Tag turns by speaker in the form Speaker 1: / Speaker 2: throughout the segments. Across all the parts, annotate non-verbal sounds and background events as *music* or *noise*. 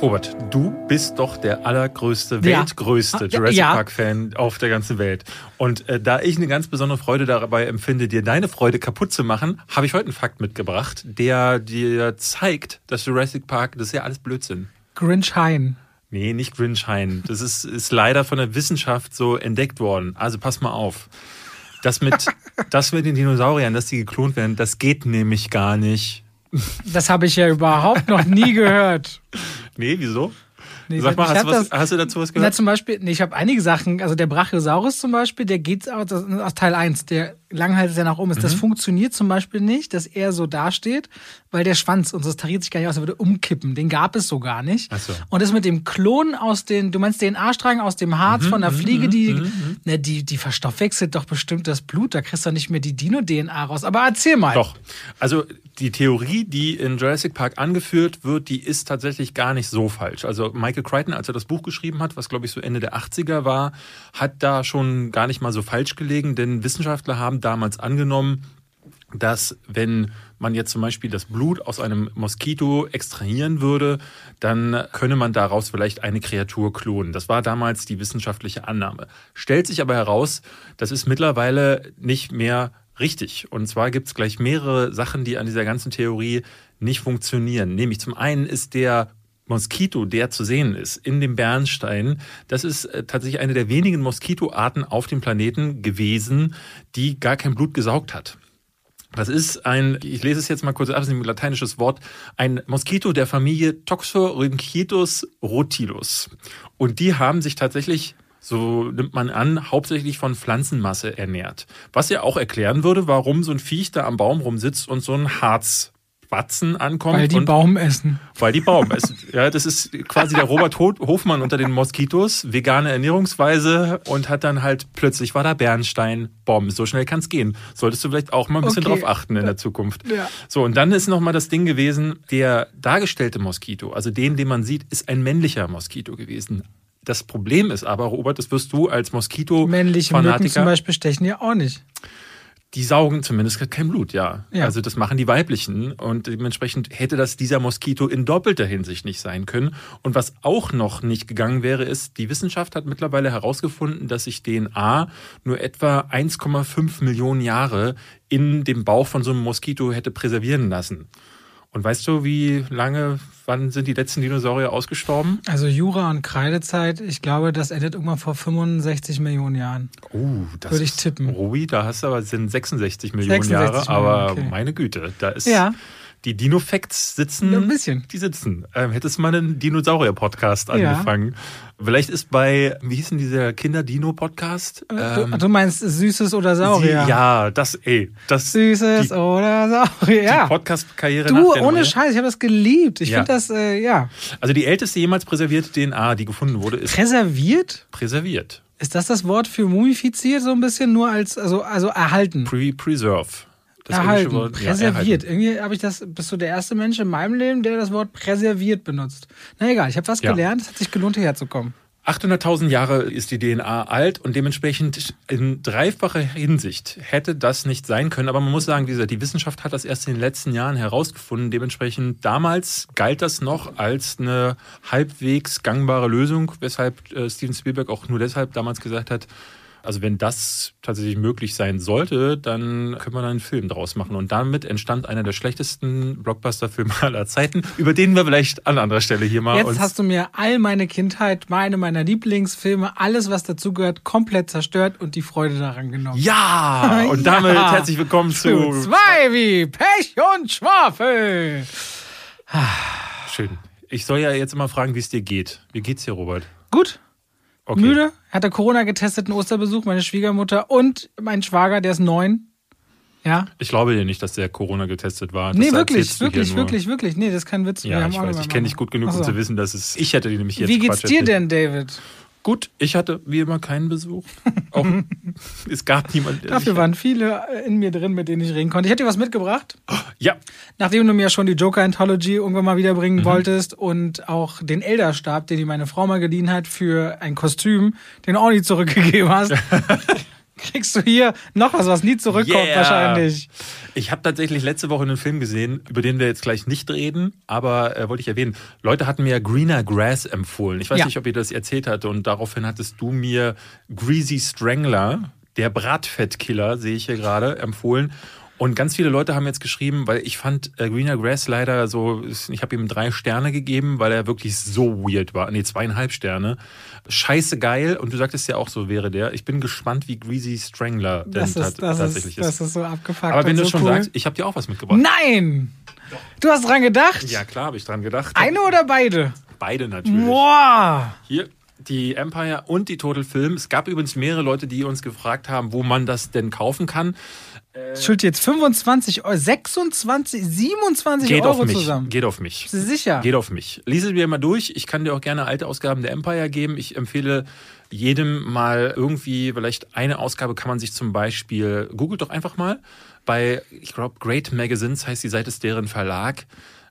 Speaker 1: Robert, du bist doch der allergrößte, weltgrößte
Speaker 2: Ah,
Speaker 1: Jurassic
Speaker 2: ja.
Speaker 1: Park-Fan auf der ganzen Welt. Und äh, da ich eine ganz besondere Freude dabei empfinde, dir deine Freude kaputt zu machen, habe ich heute einen Fakt mitgebracht, der dir zeigt, dass Jurassic Park, das ist ja alles Blödsinn.
Speaker 2: Grinch Hein.
Speaker 1: Nee, nicht Grinchhain. Das ist, ist leider von der Wissenschaft so entdeckt worden. Also pass mal auf. Das mit, *laughs* das mit den Dinosauriern, dass die geklont werden, das geht nämlich gar nicht.
Speaker 2: Das habe ich ja überhaupt noch nie gehört. *laughs*
Speaker 1: Nee, wieso?
Speaker 2: Nee,
Speaker 1: Sag mal, hast du, was,
Speaker 2: das-
Speaker 1: hast du dazu was
Speaker 2: Na,
Speaker 1: gehört?
Speaker 2: zum Beispiel, nee, ich habe einige Sachen, also der Brachiosaurus zum Beispiel, der geht aus, aus Teil 1, der Langhals, der nach oben ist. Das
Speaker 1: Mhm.
Speaker 2: funktioniert zum Beispiel nicht, dass er so dasteht, weil der Schwanz, und das tariert sich gar nicht aus, der würde umkippen. Den gab es so gar nicht.
Speaker 1: Ach so.
Speaker 2: Und das mit dem Klon aus den, du meinst DNA-Strang aus dem Harz
Speaker 1: Mhm,
Speaker 2: von der Fliege, die, ne, die, die verstoffwechselt doch bestimmt das Blut, da kriegst du nicht mehr die Dino-DNA raus. Aber erzähl mal.
Speaker 1: Doch. Also die Theorie, die in Jurassic Park angeführt wird, die ist tatsächlich gar nicht so falsch. Also Michael Crichton, als er das Buch geschrieben hat, was glaube ich so Ende der 80er war, hat da schon gar nicht mal so falsch gelegen, denn Wissenschaftler haben damals angenommen, dass wenn man jetzt zum Beispiel das Blut aus einem Moskito extrahieren würde, dann könne man daraus vielleicht eine Kreatur klonen. Das war damals die wissenschaftliche Annahme. Stellt sich aber heraus, das ist mittlerweile nicht mehr richtig. Und zwar gibt es gleich mehrere Sachen, die an dieser ganzen Theorie nicht funktionieren. Nämlich zum einen ist der Moskito, der zu sehen ist in dem Bernstein, das ist äh, tatsächlich eine der wenigen Moskitoarten auf dem Planeten gewesen, die gar kein Blut gesaugt hat. Das ist ein, ich lese es jetzt mal kurz ab, das ist ein lateinisches Wort, ein Moskito der Familie Toxorynchitus rotilus. Und die haben sich tatsächlich, so nimmt man an, hauptsächlich von Pflanzenmasse ernährt. Was ja auch erklären würde, warum so ein Viech da am Baum rumsitzt und so ein Harzbatzen ankommt.
Speaker 2: Weil die Baum essen.
Speaker 1: weil die Baum essen. Ja, das ist quasi der Robert Ho- Hofmann unter den Moskitos, vegane Ernährungsweise und hat dann halt plötzlich war da Bernstein, Bomb. So schnell kann's gehen. Solltest du vielleicht auch mal ein bisschen
Speaker 2: Okay.
Speaker 1: drauf achten in der Zukunft.
Speaker 2: Ja.
Speaker 1: So, und dann ist noch mal das Ding gewesen, der dargestellte Moskito, also den, den man sieht, ist ein männlicher Moskito gewesen. Das Problem ist aber, Robert, das wirst du als
Speaker 2: Männliche Mücken zum
Speaker 1: Moskito-Fanatiker,
Speaker 2: Beispiel stechen ja auch nicht.
Speaker 1: Die saugen zumindest kein Blut, ja.
Speaker 2: Ja.
Speaker 1: Also das machen die weiblichen und dementsprechend hätte das dieser Moskito in doppelter Hinsicht nicht sein können. Und was auch noch nicht gegangen wäre, ist, die Wissenschaft hat mittlerweile herausgefunden, dass sich DNA nur etwa 1,5 Millionen Jahre in dem Bauch von so einem Moskito hätte präservieren lassen. Und weißt du, wie lange, wann sind die letzten Dinosaurier ausgestorben?
Speaker 2: Also Jura und Kreidezeit, ich glaube, das endet irgendwann vor 65 Millionen Jahren.
Speaker 1: Oh, das
Speaker 2: Würde ich tippen.
Speaker 1: Ruhi, da hast du aber sind 66 Millionen
Speaker 2: 66
Speaker 1: Jahre,
Speaker 2: Millionen,
Speaker 1: aber
Speaker 2: okay.
Speaker 1: meine Güte, da ist
Speaker 2: Ja.
Speaker 1: Die Dino-Facts sitzen.
Speaker 2: Ja, ein bisschen.
Speaker 1: Die sitzen. Ähm, hättest du mal einen Dinosaurier-Podcast
Speaker 2: Ja.
Speaker 1: angefangen. Vielleicht ist bei, wie hieß denn dieser Kinder-Dino-Podcast? Ähm,
Speaker 2: du, du meinst Süßes oder Saurier?
Speaker 1: Sie, ja, das, ey, das
Speaker 2: Süßes
Speaker 1: die,
Speaker 2: oder Saurier,
Speaker 1: die
Speaker 2: ja.
Speaker 1: Podcast-Karriere
Speaker 2: Du, ohne. Scheiß, ich habe das geliebt. Ich
Speaker 1: Ja.
Speaker 2: finde das, äh, ja.
Speaker 1: Also die älteste jemals präservierte DNA, die gefunden wurde, ist
Speaker 2: Präserviert?
Speaker 1: präserviert.
Speaker 2: Ist das das Wort für mumifiziert so ein bisschen? Nur als, also, also erhalten.
Speaker 1: Pre Preserve. Das
Speaker 2: erhalten.
Speaker 1: Wort- ja,
Speaker 2: Präserviert.
Speaker 1: erhalten.
Speaker 2: Irgendwie habe ich das, bist du der erste Mensch in meinem Leben, der das Wort präserviert benutzt. Na egal, ich habe was
Speaker 1: Ja.
Speaker 2: gelernt, es hat sich gelohnt, hierher zu kommen.
Speaker 1: 800.000 Jahre ist die DNA alt und dementsprechend in dreifacher Hinsicht hätte das nicht sein können. Aber man muss sagen, die Wissenschaft hat das erst in den letzten Jahren herausgefunden. Dementsprechend damals galt das noch als eine halbwegs gangbare Lösung, weshalb äh, Steven Spielberg auch nur deshalb damals gesagt hat, also wenn das tatsächlich möglich sein sollte, dann können wir da einen Film draus machen. Und damit entstand einer der schlechtesten Blockbuster-Filme *laughs* aller Zeiten, über den wir vielleicht an anderer Stelle hier mal
Speaker 2: Jetzt hast du mir all meine Kindheit, meine meiner Lieblingsfilme, alles, was dazugehört, komplett zerstört und die Freude daran genommen.
Speaker 1: Ja! *laughs* Und damit
Speaker 2: Ja.
Speaker 1: herzlich willkommen
Speaker 2: Zu
Speaker 1: zu.
Speaker 2: zwei wie Pech und Schwafel.
Speaker 1: Schön. Ich soll ja jetzt immer fragen, wie es dir geht. Wie geht's dir, Robert?
Speaker 2: Gut,
Speaker 1: Okay.
Speaker 2: müde, hatte Corona getestet, einen Osterbesuch, meine Schwiegermutter und mein Schwager, der ist neun. Ja.
Speaker 1: Ich glaube dir nicht, dass der Corona getestet war. Das
Speaker 2: nee, wirklich, wirklich, wirklich, wirklich. Nee, das ist kein Witz.
Speaker 1: Ja, ich weiß. Ich kenne dich gut genug,
Speaker 2: Ach
Speaker 1: um
Speaker 2: so.
Speaker 1: zu wissen, dass es. Ich hätte dir nämlich jetzt
Speaker 2: Wie geht's dir denn, David?
Speaker 1: Gut, ich hatte wie immer keinen Besuch. Auch, *laughs* es gab niemanden.
Speaker 2: Dafür waren viele in mir drin, mit denen ich reden konnte. Ich hätte dir was mitgebracht.
Speaker 1: Ja,
Speaker 2: Nachdem du mir schon die Joker Anthology irgendwann mal
Speaker 1: Mhm.
Speaker 2: wiederbringen wolltest und auch den Elderstab, den die meine Frau mal geliehen hat für ein Kostüm, den du auch nie zurückgegeben hast, *laughs* kriegst du hier noch was, was nie zurückkommt
Speaker 1: Yeah.
Speaker 2: wahrscheinlich.
Speaker 1: Ich habe tatsächlich letzte Woche einen Film gesehen, über den wir jetzt gleich nicht reden, aber äh, wollte ich erwähnen. Leute hatten mir Greener Grass empfohlen. Ich weiß
Speaker 2: Ja.
Speaker 1: nicht, ob ihr das erzählt hatte und daraufhin hattest du mir Greasy Strangler, der Bratfettkiller, sehe ich hier gerade, empfohlen. Und ganz viele Leute haben jetzt geschrieben, weil ich fand äh, Greener Grass leider so, ich habe ihm drei Sterne gegeben, weil er wirklich so weird war. Nee, zweieinhalb Sterne. Scheiße geil. Und du sagtest ja auch, so wäre der. Ich bin gespannt, wie Greasy Strangler denn
Speaker 2: Das ist, das,
Speaker 1: tatsächlich
Speaker 2: ist, das ist so abgefuckt.
Speaker 1: aber wenn du
Speaker 2: so
Speaker 1: schon
Speaker 2: cool.
Speaker 1: sagst, ich habe dir auch was mitgebracht.
Speaker 2: Nein! Du hast dran gedacht?
Speaker 1: Ja, klar, habe ich dran gedacht.
Speaker 2: Eine oder beide?
Speaker 1: Beide natürlich.
Speaker 2: Boah!
Speaker 1: Hier die Empire und die Total Film. Es gab übrigens mehrere Leute, die uns gefragt haben, wo man das denn kaufen kann.
Speaker 2: Ich schuld jetzt 25 Euro, 26, 27
Speaker 1: Geht
Speaker 2: Euro
Speaker 1: auf mich.
Speaker 2: zusammen.
Speaker 1: Geht auf mich.
Speaker 2: Bist du sicher?
Speaker 1: Geht auf mich. Lies es mir mal durch. Ich kann dir auch gerne alte Ausgaben der Empire geben. Ich empfehle jedem mal irgendwie, vielleicht eine Ausgabe kann man sich zum Beispiel, googelt doch einfach mal, bei, ich glaube, Great Magazines heißt die Seite, ist deren Verlag.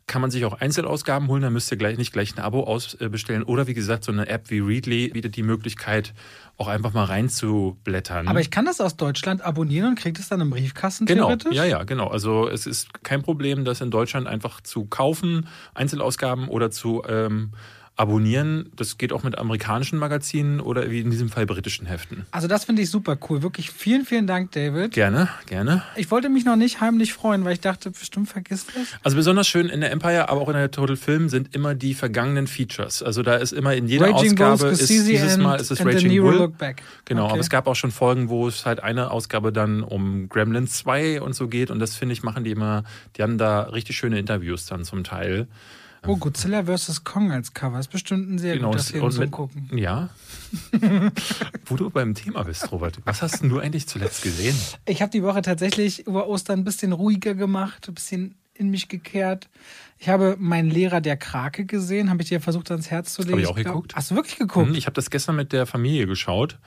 Speaker 1: Kann man sich auch Einzelausgaben holen, dann müsst ihr gleich nicht gleich ein Abo ausbestellen. Oder wie gesagt, so eine App wie Readly bietet die Möglichkeit, auch einfach mal reinzublättern.
Speaker 2: Aber ich kann das aus Deutschland abonnieren und kriege das dann im Briefkasten
Speaker 1: Genau,
Speaker 2: theoretisch?
Speaker 1: ja, ja, genau. Also es ist kein Problem, das in Deutschland einfach zu kaufen, Einzelausgaben oder zu ähm, abonnieren. Das geht auch mit amerikanischen Magazinen oder wie in diesem Fall britischen Heften.
Speaker 2: Also das finde ich super cool. Wirklich vielen, vielen Dank, David.
Speaker 1: Gerne, gerne.
Speaker 2: Ich wollte mich noch nicht heimlich freuen, weil ich dachte, bestimmt vergisst es.
Speaker 1: Also besonders schön in der Empire, aber auch in der Total Film sind immer die vergangenen Features. Also da ist immer in jeder
Speaker 2: Raging Bull,
Speaker 1: Ausgabe ist dieses
Speaker 2: and,
Speaker 1: Mal ist es Raging Bull. Genau,
Speaker 2: Okay.
Speaker 1: aber es gab auch schon Folgen, wo es halt eine Ausgabe dann um Gremlins 2 und so geht und das finde ich machen die immer, die haben da richtig schöne Interviews dann zum Teil.
Speaker 2: Oh, Godzilla vs. Kong als Cover. Ist bestimmt ein sehr
Speaker 1: Genau,
Speaker 2: guter
Speaker 1: das-
Speaker 2: Film zum Gucken.
Speaker 1: Ja. *laughs* Wo du beim Thema bist, Robert. Was hast denn du eigentlich zuletzt gesehen?
Speaker 2: Ich habe die Woche tatsächlich über Ostern ein bisschen ruhiger gemacht, ein bisschen in mich gekehrt. Ich habe meinen Lehrer der Krake gesehen, habe ich dir versucht ans Herz zu legen.
Speaker 1: Hab ich auch
Speaker 2: glaub-
Speaker 1: geguckt.
Speaker 2: Hast du wirklich geguckt?
Speaker 1: Hm, Ich habe das gestern mit der Familie geschaut.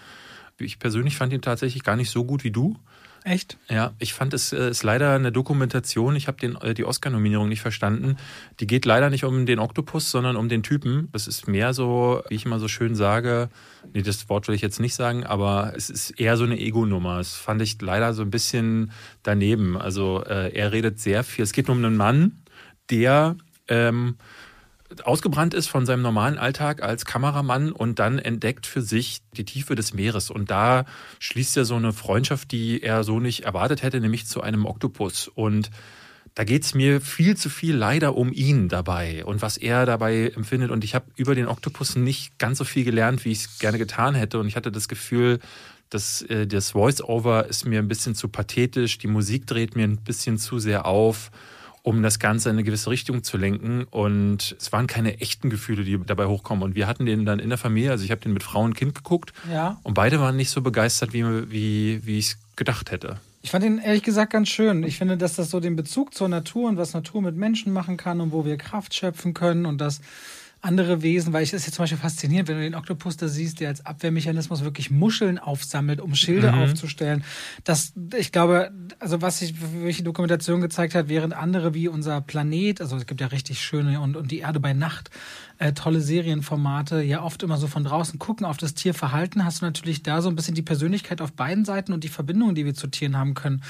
Speaker 1: Ich persönlich fand ihn tatsächlich gar nicht so gut wie du.
Speaker 2: Echt?
Speaker 1: Ja, ich fand es äh, ist leider eine Dokumentation. Ich habe äh, die Oscar-Nominierung nicht verstanden. Die geht leider nicht um den Oktopus, sondern um den Typen. Das ist mehr so, wie ich immer so schön sage. Nee, das Wort will ich jetzt nicht sagen, aber es ist eher so eine Ego-Nummer. Das fand ich leider so ein bisschen daneben. Also äh, er redet sehr viel. Es geht um einen Mann, der ähm, ausgebrannt ist von seinem normalen Alltag als Kameramann und dann entdeckt für sich die Tiefe des Meeres. Und da schließt er so eine Freundschaft, die er so nicht erwartet hätte, nämlich zu einem Oktopus. Und da geht's mir viel zu viel leider um ihn dabei und was er dabei empfindet. Und ich habe über den Oktopus nicht ganz so viel gelernt, wie ich es gerne getan hätte. Und ich hatte das Gefühl, dass äh, das Voice-Over ist mir ein bisschen zu pathetisch, die Musik dreht mir ein bisschen zu sehr auf um das Ganze in eine gewisse Richtung zu lenken. Und es waren keine echten Gefühle, die dabei hochkommen. Und wir hatten den dann in der Familie, also ich habe den mit Frau und Kind geguckt.
Speaker 2: Ja.
Speaker 1: Und beide waren nicht so begeistert, wie, wie, wie ich es gedacht hätte.
Speaker 2: Ich fand ihn ehrlich gesagt ganz schön. Ich finde, dass das so den Bezug zur Natur und was Natur mit Menschen machen kann und wo wir Kraft schöpfen können und dass andere Wesen, weil ich das jetzt zum Beispiel faszinierend, wenn du den Oktopus da siehst, der als Abwehrmechanismus wirklich Muscheln aufsammelt, um Schilde aufzustellen. Das, ich glaube, also was sich, welche Dokumentation gezeigt hat, während andere wie unser Planet, also es gibt ja richtig schöne und, und die Erde bei Nacht, äh, tolle Serienformate, ja oft immer so von draußen gucken auf das Tierverhalten, hast du natürlich da so ein bisschen die Persönlichkeit auf beiden Seiten und die Verbindungen, die wir zu Tieren haben können,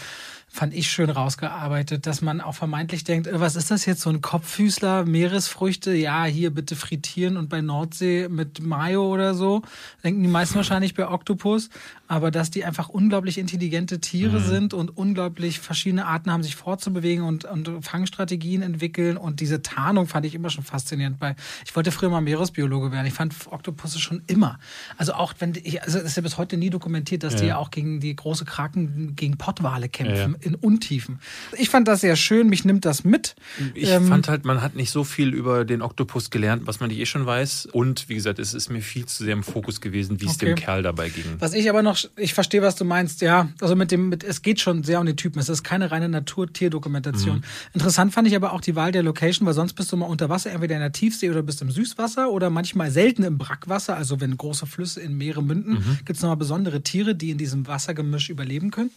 Speaker 2: fand ich schön rausgearbeitet, dass man auch vermeintlich denkt, äh, was ist das jetzt, so ein Kopffüßler, Meeresfrüchte, ja, hier bitte frittieren und bei Nordsee mit Mayo oder so, denken die meisten wahrscheinlich bei Oktopus, aber dass die einfach unglaublich intelligente Tiere sind und unglaublich verschiedene Arten haben, sich fortzubewegen und, und Fangstrategien entwickeln und diese Tarnung fand ich immer schon faszinierend. Bei, ich wollte früher mal Meeresbiologe werden, ich fand Oktopusse schon immer, also auch wenn, die, also es ist ja bis heute nie dokumentiert, dass die
Speaker 1: Ja.
Speaker 2: ja auch gegen die große Kraken, gegen Pottwale kämpfen,
Speaker 1: Ja,
Speaker 2: in Untiefen. Ich fand das sehr schön, mich nimmt das mit.
Speaker 1: Ich
Speaker 2: Ähm,
Speaker 1: fand halt, man hat nicht so viel über den Oktopus gelernt, was man nicht eh schon weiß. Und wie gesagt, es ist mir viel zu sehr im Fokus gewesen, wie es
Speaker 2: Okay.
Speaker 1: dem Kerl dabei ging.
Speaker 2: Was ich aber noch ich verstehe, was du meinst, ja. Also mit dem, mit, es geht schon sehr um den Typen. Es ist keine reine Natur-Tier-Dokumentation. Mhm. Interessant fand ich aber auch die Wahl der Location, weil sonst bist du mal unter Wasser, entweder in der Tiefsee oder bist im Süßwasser oder manchmal selten im Brackwasser. Also wenn große Flüsse in Meere münden, mhm. gibt es nochmal besondere Tiere, die in diesem Wassergemisch überleben können.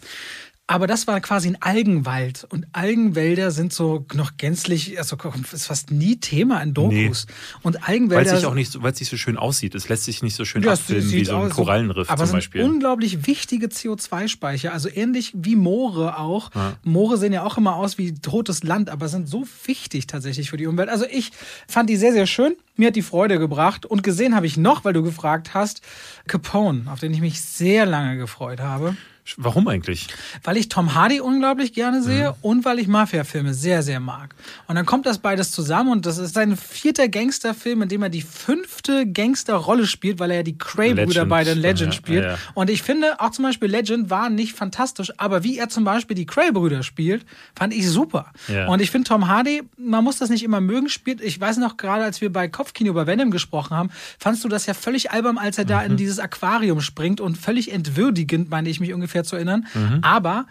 Speaker 2: Aber das war quasi ein Algenwald. Und Algenwälder sind so noch gänzlich, also ist fast nie Thema in Dokus. Nee. Und Algenwälder.
Speaker 1: Weil es auch nicht, weil es nicht so schön aussieht. Es lässt sich nicht so schön ja, abfilmen wie so ein Korallenriff
Speaker 2: aber
Speaker 1: zum Beispiel.
Speaker 2: Aber unglaublich wichtige CO2-Speicher. Also ähnlich wie Moore auch. Ja. Moore sehen ja auch immer aus wie totes Land, aber sind so wichtig tatsächlich für die Umwelt. Also ich fand die sehr, sehr schön. Mir hat die Freude gebracht. Und gesehen habe ich noch, weil du gefragt hast, Capone, auf den ich mich sehr lange gefreut habe.
Speaker 1: Warum eigentlich?
Speaker 2: Weil ich Tom Hardy unglaublich gerne sehe mhm. und weil ich Mafia-Filme sehr, sehr mag. Und dann kommt das beides zusammen und das ist sein vierter Gangsterfilm, in dem er die fünfte Gangsterrolle spielt, weil er ja die Cray-Brüder bei den Legend ja, spielt. Ja, ja. Und ich finde auch zum Beispiel Legend war nicht fantastisch, aber wie er zum Beispiel die Cray-Brüder spielt, fand ich super. Und ich finde Tom Hardy, man muss das nicht immer mögen, spielt. Ich weiß noch gerade, als wir bei Kopfkino über Venom gesprochen haben, fandst du das ja völlig albern, als er mhm. da in dieses Aquarium springt und völlig entwürdigend, meine ich mich ungefähr ungefähr zu erinnern. Mhm. Aber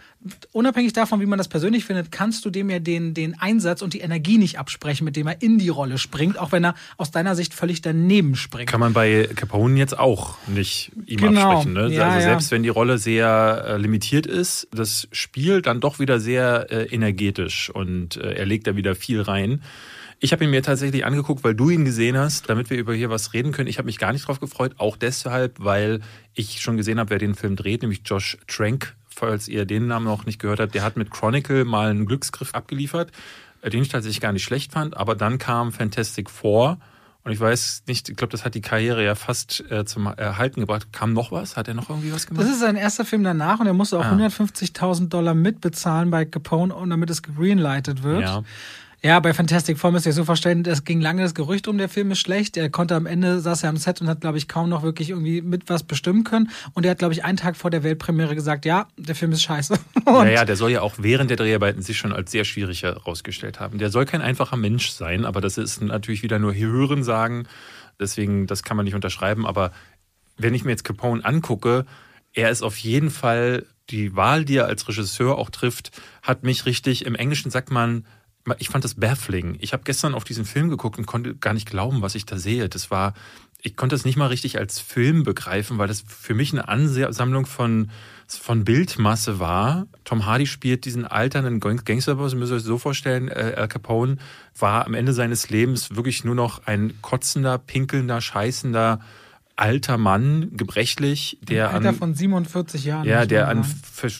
Speaker 2: unabhängig davon, wie man das persönlich findet, kannst du dem ja den, den Einsatz und die Energie nicht absprechen, mit dem er in die Rolle springt, auch wenn er aus deiner Sicht völlig daneben springt.
Speaker 1: Kann man bei Capone jetzt auch nicht ihm genau. absprechen. Ne? Ja, also selbst ja. wenn die Rolle sehr äh, limitiert ist, das Spiel dann doch wieder sehr äh, energetisch und äh, er legt da wieder viel rein. Ich habe ihn mir tatsächlich angeguckt, weil du ihn gesehen hast, damit wir über hier was reden können. Ich habe mich gar nicht drauf gefreut, auch deshalb, weil ich schon gesehen habe, wer den Film dreht, nämlich Josh Trank, falls ihr den Namen noch nicht gehört habt. Der hat mit Chronicle mal einen Glücksgriff abgeliefert, äh, den ich tatsächlich gar nicht schlecht fand. Aber dann kam Fantastic Four. Und ich weiß nicht, ich glaube, das hat die Karriere ja fast äh, zum Erhalten gebracht. Kam noch was? Hat er noch irgendwie was gemacht?
Speaker 2: Das ist sein erster Film danach und er musste auch ah. 150.000 Dollar mitbezahlen bei Capone, damit es greenlightet wird. Ja. Ja, bei Fantastic Four müsst ihr so vorstellen, es ging lange das Gerücht um, der Film ist schlecht. Er konnte am Ende, saß er am Set und hat, glaube ich, kaum noch wirklich irgendwie mit was bestimmen können. Und er hat, glaube ich, einen Tag vor der Weltpremiere gesagt, ja, der Film ist scheiße. *laughs*
Speaker 1: naja, der soll ja auch während der Dreharbeiten sich schon als sehr schwierig herausgestellt haben. Der soll kein einfacher Mensch sein, aber das ist natürlich wieder nur Hören sagen. Deswegen, das kann man nicht unterschreiben. Aber wenn ich mir jetzt Capone angucke, er ist auf jeden Fall die Wahl, die er als Regisseur auch trifft, hat mich richtig, im Englischen sagt man, ich fand das baffling. Ich habe gestern auf diesen Film geguckt und konnte gar nicht glauben, was ich da sehe. Das war, ich konnte es nicht mal richtig als Film begreifen, weil das für mich eine Ansammlung von, von Bildmasse war. Tom Hardy spielt diesen alternden Gangsterboss, müsst ihr euch so vorstellen, äh, Al Capone war am Ende seines Lebens wirklich nur noch ein kotzender, pinkelnder, scheißender alter Mann, gebrechlich, der
Speaker 2: Alter an. von 47 Jahren.
Speaker 1: Ja, der an,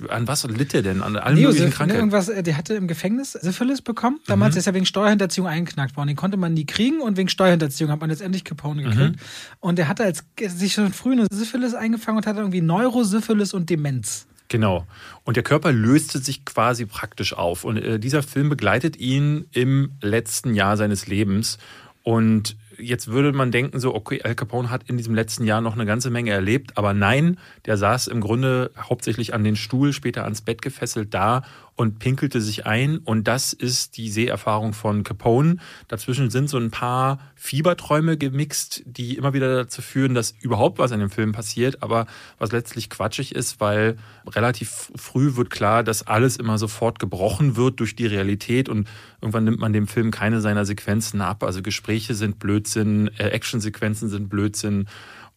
Speaker 1: an was litt er denn? An allen Neosif, möglichen Krankheiten?
Speaker 2: Irgendwas, äh, der hatte im Gefängnis Syphilis bekommen. Damals mhm. ist er wegen Steuerhinterziehung eingeknackt worden. Den konnte man nie kriegen und wegen Steuerhinterziehung hat man letztendlich Capone gekriegt. Mhm. Und er hatte als, sich schon früh eine Syphilis eingefangen und hatte irgendwie Neurosyphilis und Demenz.
Speaker 1: Genau. Und der Körper löste sich quasi praktisch auf. Und äh, dieser Film begleitet ihn im letzten Jahr seines Lebens. Und jetzt würde man denken, so, okay, Al Capone hat in diesem letzten Jahr noch eine ganze Menge erlebt, aber nein, der saß im Grunde hauptsächlich an den Stuhl, später ans Bett gefesselt da und pinkelte sich ein. Und das ist die Seherfahrung von Capone. Dazwischen sind so ein paar Fieberträume gemixt, die immer wieder dazu führen, dass überhaupt was in dem Film passiert, aber was letztlich quatschig ist, weil relativ früh wird klar, dass alles immer sofort gebrochen wird durch die Realität und irgendwann nimmt man dem Film keine seiner Sequenzen ab. Also Gespräche sind Blödsinn, äh, Actionsequenzen sind Blödsinn.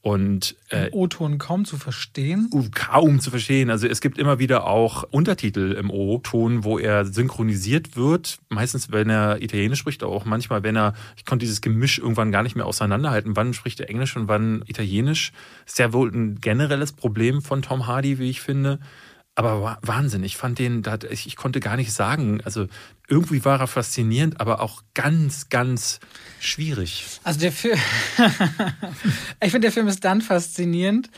Speaker 1: Und
Speaker 2: äh, O-Ton kaum zu verstehen?
Speaker 1: Kaum zu verstehen. Also es gibt immer wieder auch Untertitel im O-Ton, wo er synchronisiert wird. Meistens, wenn er Italienisch spricht, aber auch manchmal, wenn er, ich konnte dieses Gemisch irgendwann gar nicht mehr auseinanderhalten. Wann spricht er Englisch und wann Italienisch? Ist ja wohl ein generelles Problem von Tom Hardy, wie ich finde. Aber Wahnsinn, ich fand den, ich konnte gar nicht sagen, also irgendwie war er faszinierend, aber auch ganz, ganz schwierig.
Speaker 2: Also der Film, *laughs* ich finde der Film ist dann faszinierend,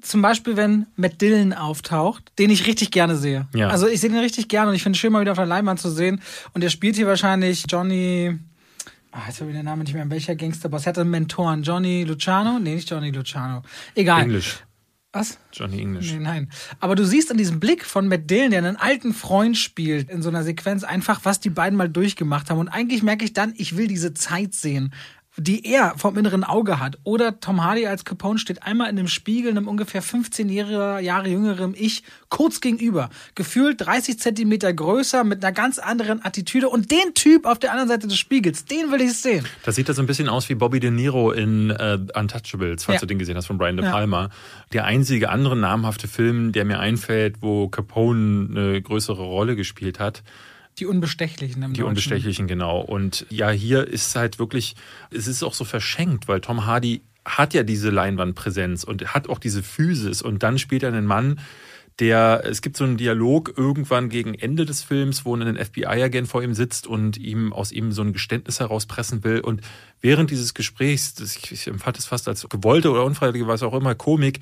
Speaker 2: zum Beispiel, wenn Matt Dillon auftaucht, den ich richtig gerne sehe. Ja. Also ich sehe den richtig gerne und ich finde es schön, mal wieder auf der Leinwand zu sehen. Und der spielt hier wahrscheinlich Johnny, Ah, jetzt habe ich den Namen nicht mehr. Welcher Gangsterboss? Er hatte einen Mentoren. Johnny Luciano? Nee, nicht Johnny Luciano. Egal.
Speaker 1: Englisch.
Speaker 2: Was?
Speaker 1: Johnny English.
Speaker 2: Nee, nein. Aber du siehst an diesem Blick von Matt Dillon, der einen alten Freund spielt, in so einer Sequenz einfach, was die beiden mal durchgemacht haben. Und eigentlich merke ich dann, ich will diese Zeit sehen die er vom inneren Auge hat. Oder Tom Hardy als Capone steht einmal in einem Spiegel einem ungefähr 15 Jahre, Jahre jüngerem Ich kurz gegenüber. Gefühlt 30 Zentimeter größer, mit einer ganz anderen Attitüde. Und den Typ auf der anderen Seite des Spiegels, den will ich sehen.
Speaker 1: Das sieht da so ein bisschen aus wie Bobby De Niro in äh, Untouchables, falls ja. du den gesehen hast von Brian De Palma. Ja. Der einzige andere namhafte Film, der mir einfällt, wo Capone eine größere Rolle gespielt hat.
Speaker 2: Die Unbestechlichen. Im
Speaker 1: die Deutschen. Unbestechlichen, genau. Und ja, hier ist halt wirklich, es ist auch so verschenkt, weil Tom Hardy hat ja diese Leinwandpräsenz und hat auch diese Physis und dann spielt er einen Mann, der, es gibt so einen Dialog irgendwann gegen Ende des Films, wo ein FBI-Agent vor ihm sitzt und ihm aus ihm so ein Geständnis herauspressen will. Und während dieses Gesprächs, das, ich, ich empfand es fast als gewollte oder unfreiwillige, was auch immer, Komik,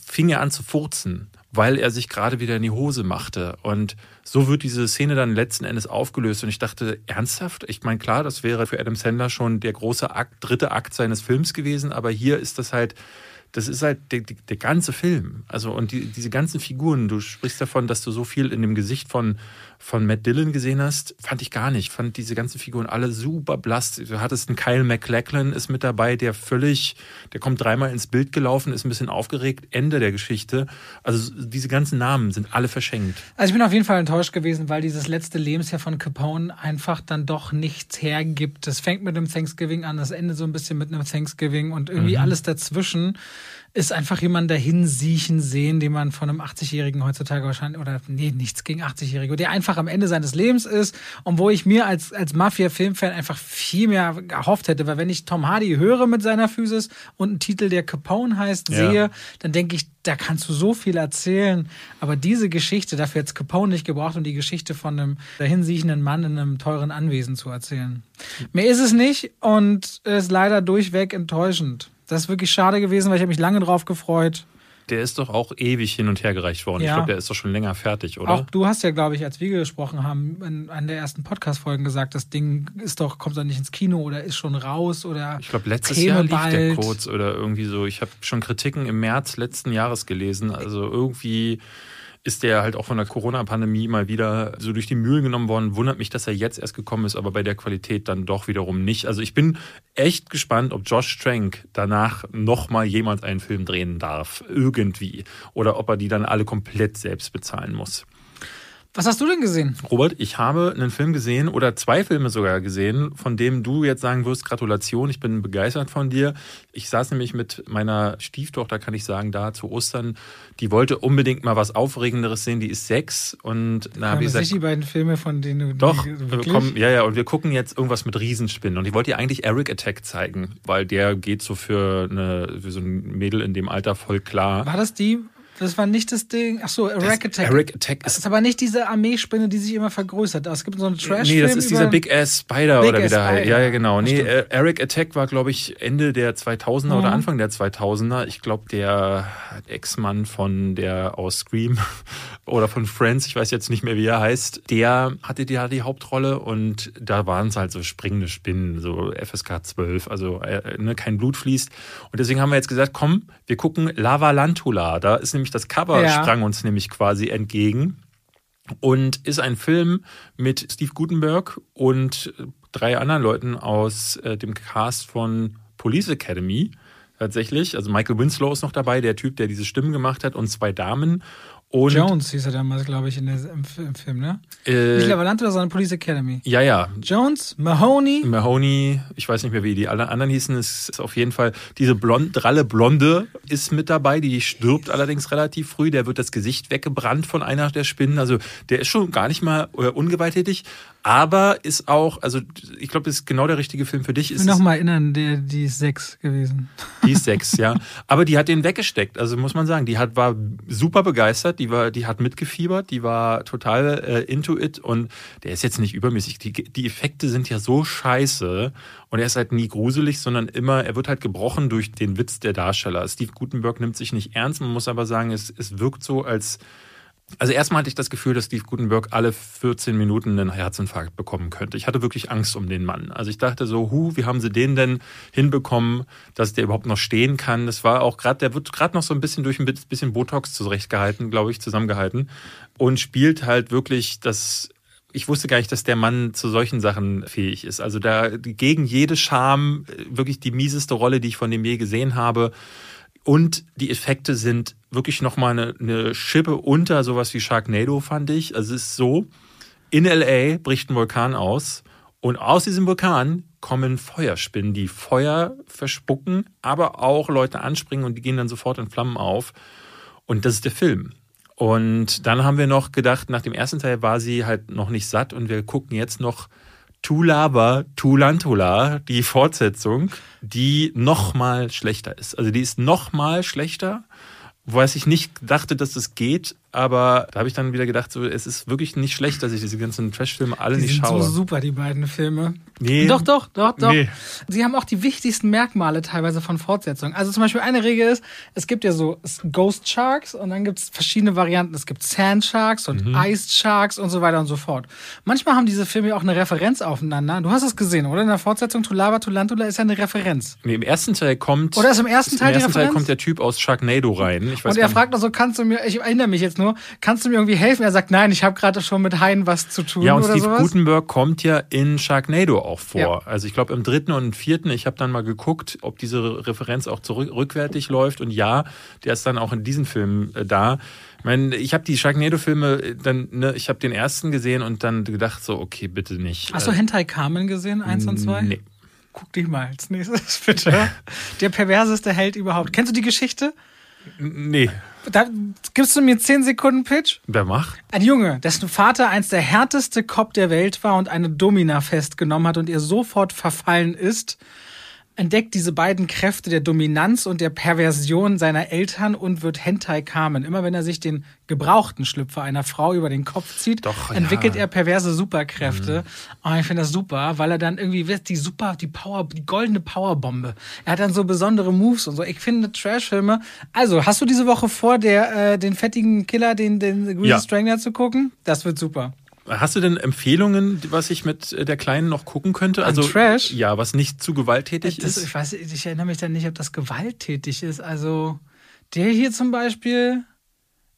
Speaker 1: fing er an zu furzen weil er sich gerade wieder in die Hose machte. Und so wird diese Szene dann letzten Endes aufgelöst. Und ich dachte, ernsthaft? Ich meine, klar, das wäre für Adam Sandler schon der große Akt, dritte Akt seines Films gewesen, aber hier ist das halt das ist halt der, der ganze Film. Also und die, diese ganzen Figuren, du sprichst davon, dass du so viel in dem Gesicht von, von Matt Dillon gesehen hast, fand ich gar nicht. Fand diese ganzen Figuren alle super blass. Du hattest einen Kyle MacLachlan ist mit dabei, der völlig, der kommt dreimal ins Bild gelaufen, ist ein bisschen aufgeregt, Ende der Geschichte. Also diese ganzen Namen sind alle verschenkt.
Speaker 2: Also ich bin auf jeden Fall enttäuscht gewesen, weil dieses letzte Lebensjahr von Capone einfach dann doch nichts hergibt. Das fängt mit einem Thanksgiving an, das endet so ein bisschen mit einem Thanksgiving und irgendwie mhm. alles dazwischen ist einfach jemand dahin siechen sehen, den man von einem 80-Jährigen heutzutage wahrscheinlich, oder nee, nichts gegen 80-Jährige, der einfach am Ende seines Lebens ist und wo ich mir als, als Mafia-Filmfan einfach viel mehr erhofft hätte, weil wenn ich Tom Hardy höre mit seiner Physis und einen Titel, der Capone heißt, ja. sehe, dann denke ich, da kannst du so viel erzählen. Aber diese Geschichte, dafür jetzt Capone nicht gebraucht, um die Geschichte von einem dahinsiechenden Mann in einem teuren Anwesen zu erzählen. Mehr ist es nicht und ist leider durchweg enttäuschend. Das ist wirklich schade gewesen, weil ich habe mich lange drauf gefreut.
Speaker 1: Der ist doch auch ewig hin und her gereicht worden. Ja. Ich glaube, der ist doch schon länger fertig, oder?
Speaker 2: Auch du hast ja, glaube ich, als wir gesprochen haben, in einer der ersten Podcast-Folgen gesagt, das Ding ist doch, kommt doch nicht ins Kino oder ist schon raus oder.
Speaker 1: Ich glaube, letztes Jahr lief bald. der kurz oder irgendwie so. Ich habe schon Kritiken im März letzten Jahres gelesen. Also irgendwie ist der halt auch von der Corona-Pandemie mal wieder so durch die Mühlen genommen worden. Wundert mich, dass er jetzt erst gekommen ist, aber bei der Qualität dann doch wiederum nicht. Also ich bin echt gespannt, ob Josh Trank danach nochmal jemand einen Film drehen darf. Irgendwie. Oder ob er die dann alle komplett selbst bezahlen muss.
Speaker 2: Was hast du denn gesehen?
Speaker 1: Robert, ich habe einen Film gesehen oder zwei Filme sogar gesehen, von dem du jetzt sagen wirst, Gratulation, ich bin begeistert von dir. Ich saß nämlich mit meiner Stieftochter, kann ich sagen, da zu Ostern. Die wollte unbedingt mal was Aufregenderes sehen, die ist sechs und
Speaker 2: da habe ich gesagt... die beiden Filme, von denen du...
Speaker 1: Doch, wir kommen, ja, ja, und wir gucken jetzt irgendwas mit Riesenspinnen. Und ich wollte ihr eigentlich Eric Attack zeigen, weil der geht so für, eine, für so ein Mädel in dem Alter voll klar.
Speaker 2: War das die, das war nicht das Ding. Ach so, Eric Attack.
Speaker 1: Eric Attack
Speaker 2: ist. Das ist aber nicht diese Armeespinne, die sich immer vergrößert. Es gibt so einen Trash.
Speaker 1: Nee, das ist dieser Big Ass Spider Big oder wie der heißt. Ja, ja, genau. Nee, stimmt. Eric Attack war, glaube ich, Ende der 2000er mhm. oder Anfang der 2000er. Ich glaube, der Ex-Mann von der aus Scream oder von Friends, ich weiß jetzt nicht mehr, wie er heißt, der hatte die, die Hauptrolle und da waren es halt so springende Spinnen, so FSK 12, also äh, ne, kein Blut fließt. Und deswegen haben wir jetzt gesagt, komm, wir gucken Lava Lantula. Da ist nämlich nämlich das Cover ja. sprang uns nämlich quasi entgegen und ist ein Film mit Steve Gutenberg und drei anderen Leuten aus äh, dem Cast von Police Academy tatsächlich. Also Michael Winslow ist noch dabei, der Typ, der diese Stimmen gemacht hat, und zwei Damen. Und
Speaker 2: Jones hieß er damals, glaube ich, in der, im, im, Film, ne? Äh, nicht Lavalante oder sondern Police Academy.
Speaker 1: Ja, ja.
Speaker 2: Jones, Mahoney.
Speaker 1: Mahoney, ich weiß nicht mehr, wie die alle anderen hießen. Es ist auf jeden Fall diese blond, dralle Blonde ist mit dabei, die stirbt allerdings relativ früh. Der wird das Gesicht weggebrannt von einer der Spinnen. Also der ist schon gar nicht mal äh, ungewalttätig, aber ist auch, also ich glaube, das ist genau der richtige Film für dich.
Speaker 2: Ich will noch mal erinnern, der, die ist sechs gewesen.
Speaker 1: Die ist *laughs* sechs, ja. Aber die hat den weggesteckt. Also muss man sagen, die hat war super begeistert, die war, die hat mitgefiebert, die war total äh, into it und der ist jetzt nicht übermäßig. Die, die Effekte sind ja so scheiße und er ist halt nie gruselig, sondern immer, er wird halt gebrochen durch den Witz der Darsteller. Steve Gutenberg nimmt sich nicht ernst. Man muss aber sagen, es, es wirkt so, als also erstmal hatte ich das Gefühl, dass Steve Gutenberg alle 14 Minuten einen Herzinfarkt bekommen könnte. Ich hatte wirklich Angst um den Mann. Also ich dachte so, hu, wie haben sie den denn hinbekommen, dass der überhaupt noch stehen kann? Das war auch gerade, der wird gerade noch so ein bisschen durch ein bisschen Botox zurechtgehalten, glaube ich, zusammengehalten und spielt halt wirklich das ich wusste gar nicht, dass der Mann zu solchen Sachen fähig ist. Also da gegen jede Scham äh, wirklich die mieseste Rolle, die ich von dem je gesehen habe. Und die Effekte sind wirklich nochmal eine, eine Schippe unter sowas wie Sharknado, fand ich. Also es ist so, in LA bricht ein Vulkan aus und aus diesem Vulkan kommen Feuerspinnen, die Feuer verspucken, aber auch Leute anspringen und die gehen dann sofort in Flammen auf. Und das ist der Film. Und dann haben wir noch gedacht, nach dem ersten Teil war sie halt noch nicht satt und wir gucken jetzt noch Tulaba Tulantula, die Fortsetzung, die noch mal schlechter ist. Also die ist noch mal schlechter, was ich nicht dachte, dass das geht, aber da habe ich dann wieder gedacht, so, es ist wirklich nicht schlecht, dass ich diese ganzen Trash-Filme alle
Speaker 2: die
Speaker 1: nicht
Speaker 2: sind
Speaker 1: schaue.
Speaker 2: so super, die beiden Filme.
Speaker 1: Nee.
Speaker 2: Doch, doch, doch, doch.
Speaker 1: Nee.
Speaker 2: Sie haben auch die wichtigsten Merkmale teilweise von Fortsetzungen. Also zum Beispiel eine Regel ist, es gibt ja so Ghost Sharks und dann gibt es verschiedene Varianten. Es gibt Sand Sharks und
Speaker 1: Mhm.
Speaker 2: Iced Sharks und so weiter und so fort. Manchmal haben diese Filme ja auch eine Referenz aufeinander. Du hast es gesehen, oder? In der Fortsetzung Tulava Tulantula ist ja eine Referenz.
Speaker 1: Nee, im ersten Teil kommt.
Speaker 2: Oder ist im ersten Teil
Speaker 1: Im ersten Teil kommt der Typ aus Sharknado rein. Ich weiß
Speaker 2: Und er fragt noch so, kannst du mir, ich erinnere mich jetzt nur, kannst du mir irgendwie helfen? Er sagt, nein, ich habe gerade schon mit Haien was zu tun
Speaker 1: Ja, und
Speaker 2: oder
Speaker 1: Steve
Speaker 2: sowas.
Speaker 1: Gutenberg kommt ja in Sharknado auch vor.
Speaker 2: Ja.
Speaker 1: Also ich glaube im dritten und vierten, ich habe dann mal geguckt, ob diese Referenz auch zurück, rückwärtig läuft. Und ja, der ist dann auch in diesem Film äh, da. Ich meine, ich habe die Sharknado-Filme äh, dann, ne, ich habe den ersten gesehen und dann gedacht so, okay, bitte nicht.
Speaker 2: Hast du
Speaker 1: Äh,
Speaker 2: Hentai Carmen gesehen, eins und zwei?
Speaker 1: Nee.
Speaker 2: Guck dich mal als nächstes, *laughs* bitte. *laughs* Der perverseste Held überhaupt. Kennst du die Geschichte?
Speaker 1: Nee.
Speaker 2: Da gibst du mir 10 Sekunden Pitch?
Speaker 1: Wer macht?
Speaker 2: Ein Junge, dessen Vater einst der härteste Cop der Welt war und eine Domina festgenommen hat und ihr sofort verfallen ist, entdeckt diese beiden Kräfte der Dominanz und der Perversion seiner Eltern und wird Hentai Carmen. Immer wenn er sich den gebrauchten Schlüpfer einer Frau über den Kopf zieht,
Speaker 1: Doch, ja.
Speaker 2: entwickelt er perverse Superkräfte. Oh, ich finde das super, weil er dann irgendwie wird die super, die Power, die goldene Powerbombe. Er hat dann so besondere Moves und so. Ich finde Trashfilme. Also, hast du diese Woche vor, der äh, den fettigen Killer, den den Greasy
Speaker 1: Ja.
Speaker 2: Strangler zu gucken? Das wird super.
Speaker 1: Hast du denn Empfehlungen, was ich mit äh, der Kleinen noch gucken könnte? Also
Speaker 2: Trash?
Speaker 1: Ja, was nicht zu gewalttätig
Speaker 2: Das,
Speaker 1: ist.
Speaker 2: ich weiß, ich erinnere mich dann nicht, ob das gewalttätig ist. Also der hier zum Beispiel,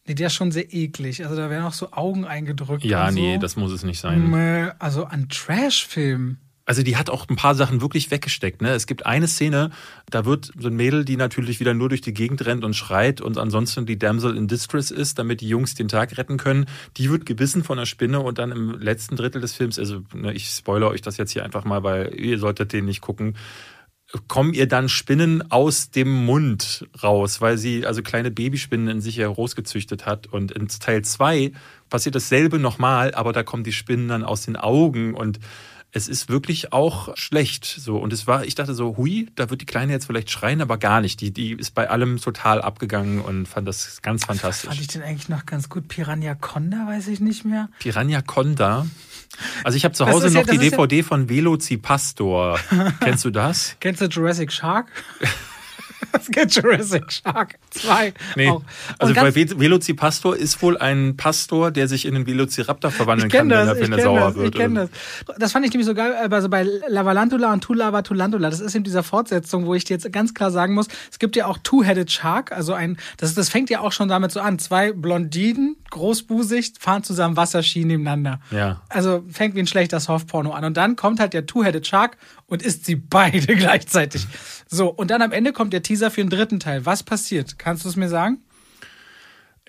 Speaker 2: nee, der ist schon sehr eklig. Also da werden auch so Augen eingedrückt.
Speaker 1: Ja,
Speaker 2: und so.
Speaker 1: nee, das muss es nicht sein.
Speaker 2: Also an Trash-Film.
Speaker 1: Also die hat auch ein paar Sachen wirklich weggesteckt. Ne? Es gibt eine Szene, da wird so ein Mädel, die natürlich wieder nur durch die Gegend rennt und schreit und ansonsten die Damsel in Distress ist, damit die Jungs den Tag retten können. Die wird gebissen von einer Spinne und dann im letzten Drittel des Films, also ne, ich spoilere euch das jetzt hier einfach mal, weil ihr solltet den nicht gucken, kommen ihr dann Spinnen aus dem Mund raus, weil sie also kleine Babyspinnen in sich herausgezüchtet hat. Und in Teil 2 passiert dasselbe nochmal, aber da kommen die Spinnen dann aus den Augen und es ist wirklich auch schlecht. So. Und es war, ich dachte so, hui, da wird die Kleine jetzt vielleicht schreien, aber gar nicht. Die, die ist bei allem total abgegangen und fand das ganz fantastisch.
Speaker 2: Fand ich den eigentlich noch ganz gut. Piranha Conda, weiß ich nicht mehr.
Speaker 1: Piranha Conda. Also ich habe zu Hause
Speaker 2: ja-
Speaker 1: noch
Speaker 2: das
Speaker 1: die
Speaker 2: ist ja-
Speaker 1: DVD von Velocipastor. *laughs* Kennst du das?
Speaker 2: Kennst du Jurassic Shark? *laughs* es gibt Jurassic Shark 2.
Speaker 1: Nee. Also bei Velocipastor ist wohl ein Pastor, der sich in einen Velociraptor verwandeln kann,
Speaker 2: das,
Speaker 1: wenn er,
Speaker 2: ich
Speaker 1: wenn er
Speaker 2: kenne
Speaker 1: sauer
Speaker 2: das,
Speaker 1: wird.
Speaker 2: ich kenne das. Das fand ich nämlich so geil, also bei Lavalantula und Tulava Tulantula, das ist eben dieser Fortsetzung, wo ich dir jetzt ganz klar sagen muss, es gibt ja auch Two-Headed Shark, also ein, das, das fängt ja auch schon damit so an, zwei Blondinen, großbusig, fahren zusammen Wasserski nebeneinander.
Speaker 1: Ja.
Speaker 2: Also fängt wie ein schlechter Softporno an und dann kommt halt der Two-Headed Shark und isst sie beide *laughs* gleichzeitig. So, und dann am Ende kommt der Teaser für den dritten Teil. Was passiert? Kannst du es mir sagen?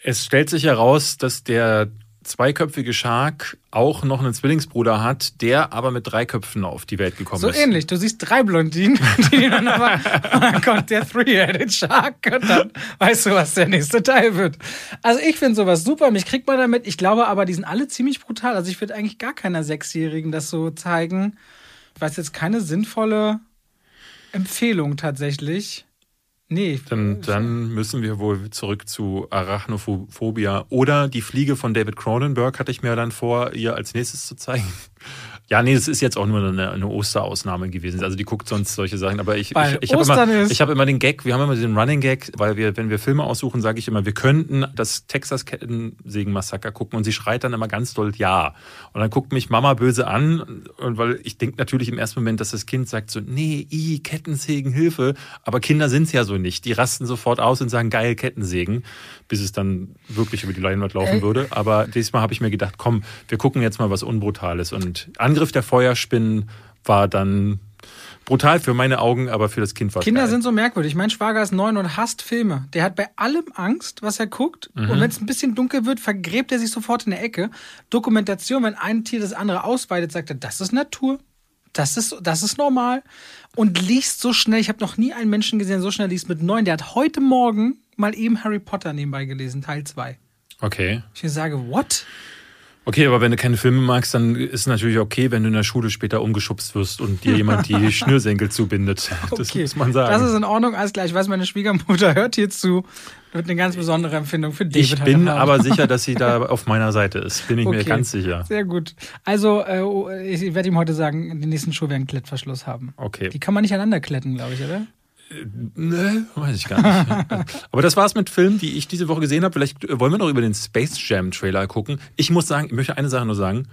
Speaker 1: Es stellt sich heraus, dass der zweiköpfige Shark auch noch einen Zwillingsbruder hat, der aber mit drei Köpfen auf die Welt gekommen
Speaker 2: So
Speaker 1: ist.
Speaker 2: ähnlich. Du siehst drei Blondinen, *laughs* die dann aber, und dann kommt der Three-Headed Shark und dann weißt du, was der nächste Teil wird. Also ich finde sowas super. Mich kriegt man damit. Ich glaube aber, die sind alle ziemlich brutal. Also ich würde eigentlich gar keiner Sechsjährigen das so zeigen. Ich weiß jetzt keine sinnvolle Empfehlung tatsächlich. Nee.
Speaker 1: Dann, dann müssen wir wohl zurück zu Arachnophobia oder die Fliege von David Cronenberg hatte ich mir dann vor, ihr als nächstes zu zeigen. Ja, nee, das ist jetzt auch nur eine, eine Osterausnahme gewesen. Also die guckt sonst solche Sachen. Aber ich,
Speaker 2: Weil
Speaker 1: ich, ich habe immer, ich hab immer den Gag, wir haben immer den Running Gag, weil wir, wenn wir Filme aussuchen, sage ich immer, wir könnten das Texas Kettensägen-Massaker gucken und sie schreit dann immer ganz doll Ja. Und dann guckt mich Mama böse an, und weil ich denke natürlich im ersten Moment, dass das Kind sagt so, nee, i, Kettensägen, Hilfe. Aber Kinder sind's ja so nicht. Die rasten sofort aus und sagen, geil, Kettensägen, bis es dann wirklich über die Leinwand laufen
Speaker 2: Ey.
Speaker 1: würde. Aber diesmal habe ich mir gedacht, komm, wir gucken jetzt mal was Unbrutales. Und Angriff der Feuerspinnen war dann brutal für meine Augen, aber für das Kind war
Speaker 2: Kinder
Speaker 1: geil.
Speaker 2: sind so merkwürdig. Mein Schwager ist neun und hasst Filme. Der hat bei allem Angst, was er guckt.
Speaker 1: Mhm.
Speaker 2: Und wenn es ein bisschen dunkel wird, vergräbt er sich sofort in der Ecke. Dokumentation, wenn ein Tier das andere ausweidet, sagt er, das ist Natur. Das ist, das ist normal. Und liest so schnell. Ich habe noch nie einen Menschen gesehen, der so schnell liest mit neun. Der hat heute Morgen mal eben Harry Potter nebenbei gelesen, Teil 2.
Speaker 1: Okay.
Speaker 2: Ich sage, what?
Speaker 1: Okay, aber wenn du keine Filme magst, dann ist es natürlich okay, wenn du in der Schule später umgeschubst wirst und dir jemand die *laughs* Schnürsenkel zubindet. Das
Speaker 2: Okay,
Speaker 1: muss man sagen.
Speaker 2: Das ist in Ordnung, alles klar. Ich weiß, meine Schwiegermutter hört hier zu. Wird eine ganz besondere Empfindung für David.
Speaker 1: ich
Speaker 2: heute
Speaker 1: bin aber *laughs* sicher, dass sie da auf meiner Seite ist. Bin ich mir
Speaker 2: Okay.
Speaker 1: ganz sicher.
Speaker 2: Sehr gut. Also, äh, ich werde ihm heute sagen, die nächsten Schuhe werden einen Klettverschluss haben.
Speaker 1: Okay.
Speaker 2: Die kann man nicht aneinander kletten, glaube ich, oder?
Speaker 1: Ne, weiß ich gar nicht. *laughs* Aber das war's mit Filmen, die ich diese Woche gesehen habe. Vielleicht äh, wollen wir noch über den Space Jam Trailer gucken. Ich muss sagen, ich möchte eine Sache nur sagen.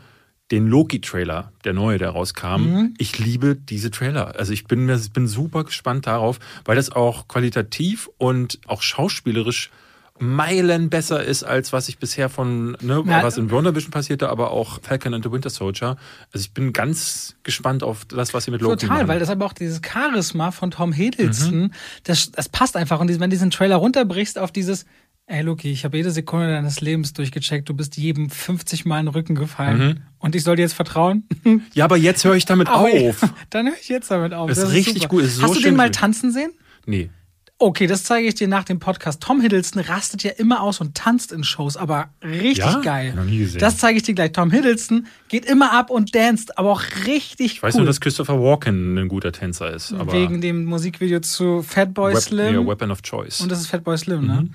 Speaker 1: Den Loki-Trailer, der neue, der rauskam,
Speaker 2: Mhm.
Speaker 1: ich liebe diese Trailer. Also ich bin, mir- bin super gespannt darauf, weil das auch qualitativ und auch schauspielerisch Meilen besser ist, als was ich bisher von, ne,
Speaker 2: Na,
Speaker 1: was in WandaVision passierte, aber auch Falcon and the Winter Soldier. Also ich bin ganz gespannt auf das, was sie mit Loki
Speaker 2: Total,
Speaker 1: machen.
Speaker 2: weil das aber auch dieses Charisma von Tom Hiddleston,
Speaker 1: Mhm.
Speaker 2: das, das passt einfach. Und wenn du diesen Trailer runterbrichst auf dieses, ey Loki, ich habe jede Sekunde deines Lebens durchgecheckt, du bist jedem 50 Mal in den Rücken gefallen.
Speaker 1: Mhm.
Speaker 2: Und ich soll dir jetzt vertrauen? *laughs*
Speaker 1: ja, aber jetzt höre ich damit
Speaker 2: Aber
Speaker 1: auf. *laughs*
Speaker 2: Dann höre ich jetzt damit auf.
Speaker 1: Das ist richtig
Speaker 2: super.
Speaker 1: gut, ist so
Speaker 2: Hast du den mal tanzen sehen?
Speaker 1: Nee.
Speaker 2: Okay, das zeige ich dir nach dem Podcast. Tom Hiddleston rastet ja immer aus und tanzt in Shows, aber richtig
Speaker 1: Ja?
Speaker 2: geil.
Speaker 1: Noch nie gesehen.
Speaker 2: Das zeige ich dir gleich. Tom Hiddleston geht immer ab und danst, aber auch richtig
Speaker 1: Ich weiß
Speaker 2: cool.
Speaker 1: nur, dass Christopher Walken ein guter Tänzer ist. Aber
Speaker 2: Wegen dem Musikvideo zu Fatboy
Speaker 1: Wep
Speaker 2: Slim.
Speaker 1: ja, Weapon of Choice.
Speaker 2: Und das ist Fatboy Slim, ne?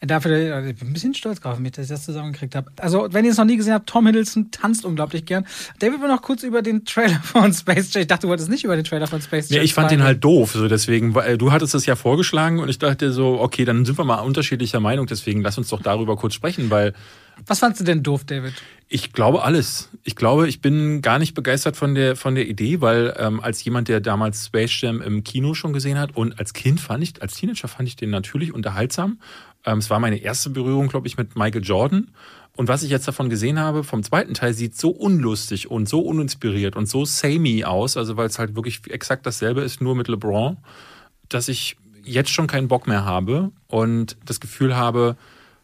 Speaker 2: Dafür, äh, ich bin ein bisschen stolz drauf, mich, dass ich das zusammengekriegt habe. Also, wenn ihr es noch nie gesehen habt, Tom Hiddleston tanzt unglaublich gern. David will noch kurz über den Trailer von Space Jam. Ich dachte, du wolltest nicht über den Trailer von Space Jam.
Speaker 1: ja, ich fand den halt doof, so deswegen, weil du hattest es ja vorgeschlagen und ich dachte so, okay, dann sind wir mal unterschiedlicher Meinung, deswegen lass uns doch darüber kurz sprechen, weil
Speaker 2: Was fandst du denn doof, David?
Speaker 1: Ich glaube alles. Ich glaube, ich bin gar nicht begeistert von der von der Idee, weil ähm, als jemand, der damals Space Jam im Kino schon gesehen hat und als Kind fand ich, als Teenager fand ich den natürlich unterhaltsam. Ähm, es war meine erste Berührung, glaube ich, mit Michael Jordan. Und was ich jetzt davon gesehen habe, vom zweiten Teil sieht so unlustig und so uninspiriert und so samey aus, also weil es halt wirklich exakt dasselbe ist, nur mit LeBron, dass ich jetzt schon keinen Bock mehr habe und das Gefühl habe,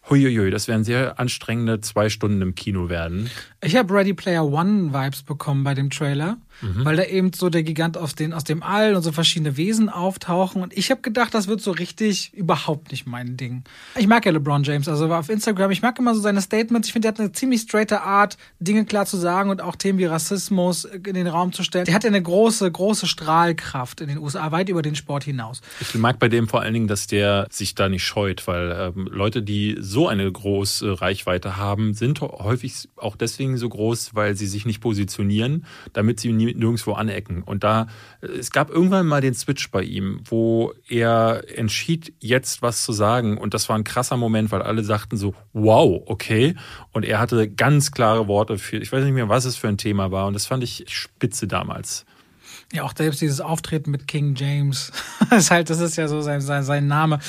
Speaker 1: huiuiui, das werden sehr anstrengende zwei Stunden im Kino werden.
Speaker 2: Ich habe Ready Player One Vibes bekommen bei dem Trailer,
Speaker 1: Mhm.
Speaker 2: weil da eben so der Gigant aus, den, aus dem All und so verschiedene Wesen auftauchen. Und ich habe gedacht, das wird so richtig überhaupt nicht mein Ding. Ich mag ja LeBron James, also auf Instagram, ich mag immer so seine Statements. Ich finde, der hat eine ziemlich straighte Art, Dinge klar zu sagen und auch Themen wie Rassismus in den Raum zu stellen. Der hat ja eine große, große Strahlkraft in den USA, weit über den Sport hinaus.
Speaker 1: Ich mag bei dem vor allen Dingen, dass der sich da nicht scheut, weil ähm, Leute, die so eine große Reichweite haben, sind häufig auch deswegen so groß, weil sie sich nicht positionieren, damit sie nie, nirgendwo anecken. Und da, es gab irgendwann mal den Switch bei ihm, wo er entschied, jetzt was zu sagen. Und das war ein krasser Moment, weil alle sagten so, wow, okay. Und er hatte ganz klare Worte für, ich weiß nicht mehr, was es für ein Thema war. Und das fand ich spitze damals.
Speaker 2: Ja, auch selbst dieses Auftreten mit King James. *laughs* das ist halt, das ist ja so sein, sein, sein Name.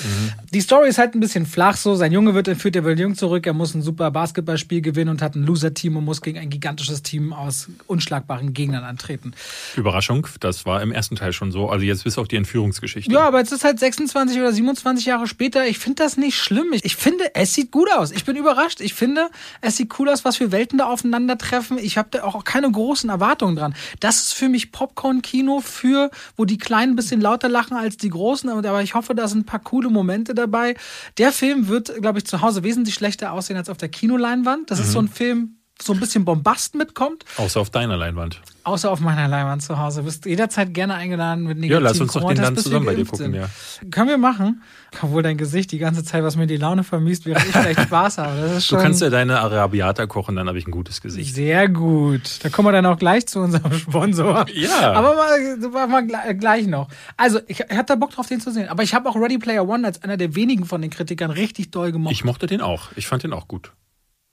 Speaker 2: Die Story ist halt ein bisschen flach so. Sein Junge wird entführt, er will Jung zurück, er muss ein super Basketballspiel gewinnen und hat ein Loser-Team und muss gegen ein gigantisches Team aus unschlagbaren Gegnern antreten.
Speaker 1: Überraschung, das war im ersten Teil schon so. Also jetzt bis auf die Entführungsgeschichte.
Speaker 2: Ja, aber jetzt ist halt 26 oder 27 Jahre später. Ich finde das nicht schlimm. Ich, ich finde, es sieht gut aus. Ich bin überrascht. Ich finde, es sieht cool aus, was für Welten da aufeinandertreffen. Ich habe da auch keine großen Erwartungen dran. Das ist für mich Popcorn-Kino für, wo die Kleinen ein bisschen lauter lachen als die Großen. Aber ich hoffe, da sind ein paar coole Momente dabei. Der Film wird, glaube ich, zu Hause wesentlich schlechter aussehen als auf der Kinoleinwand. Das ist so ein Film, so ein bisschen Bombast mitkommt.
Speaker 1: Außer auf deiner Leinwand.
Speaker 2: Außer auf meiner Leinwand zu Hause. Du bist jederzeit gerne eingeladen mit negativen
Speaker 1: Ja, lass uns doch den dann zusammen bei dir gucken,
Speaker 2: sind.
Speaker 1: ja.
Speaker 2: Können wir machen. Obwohl dein Gesicht die ganze Zeit, was mir die Laune vermisst, während ich vielleicht *laughs* Spaß habe.
Speaker 1: Du kannst ja deine Arabiata kochen, dann habe ich ein gutes Gesicht.
Speaker 2: sehr gut. Da kommen wir dann auch gleich zu unserem *laughs* Sponsor.
Speaker 1: Ja.
Speaker 2: Aber mal, mal, gle- gleich noch. Also, ich, ich hatte da Bock drauf, den zu sehen. Aber ich habe auch Ready Player One als einer der wenigen von den Kritikern richtig doll gemocht.
Speaker 1: Ich mochte den auch. Ich fand den auch gut.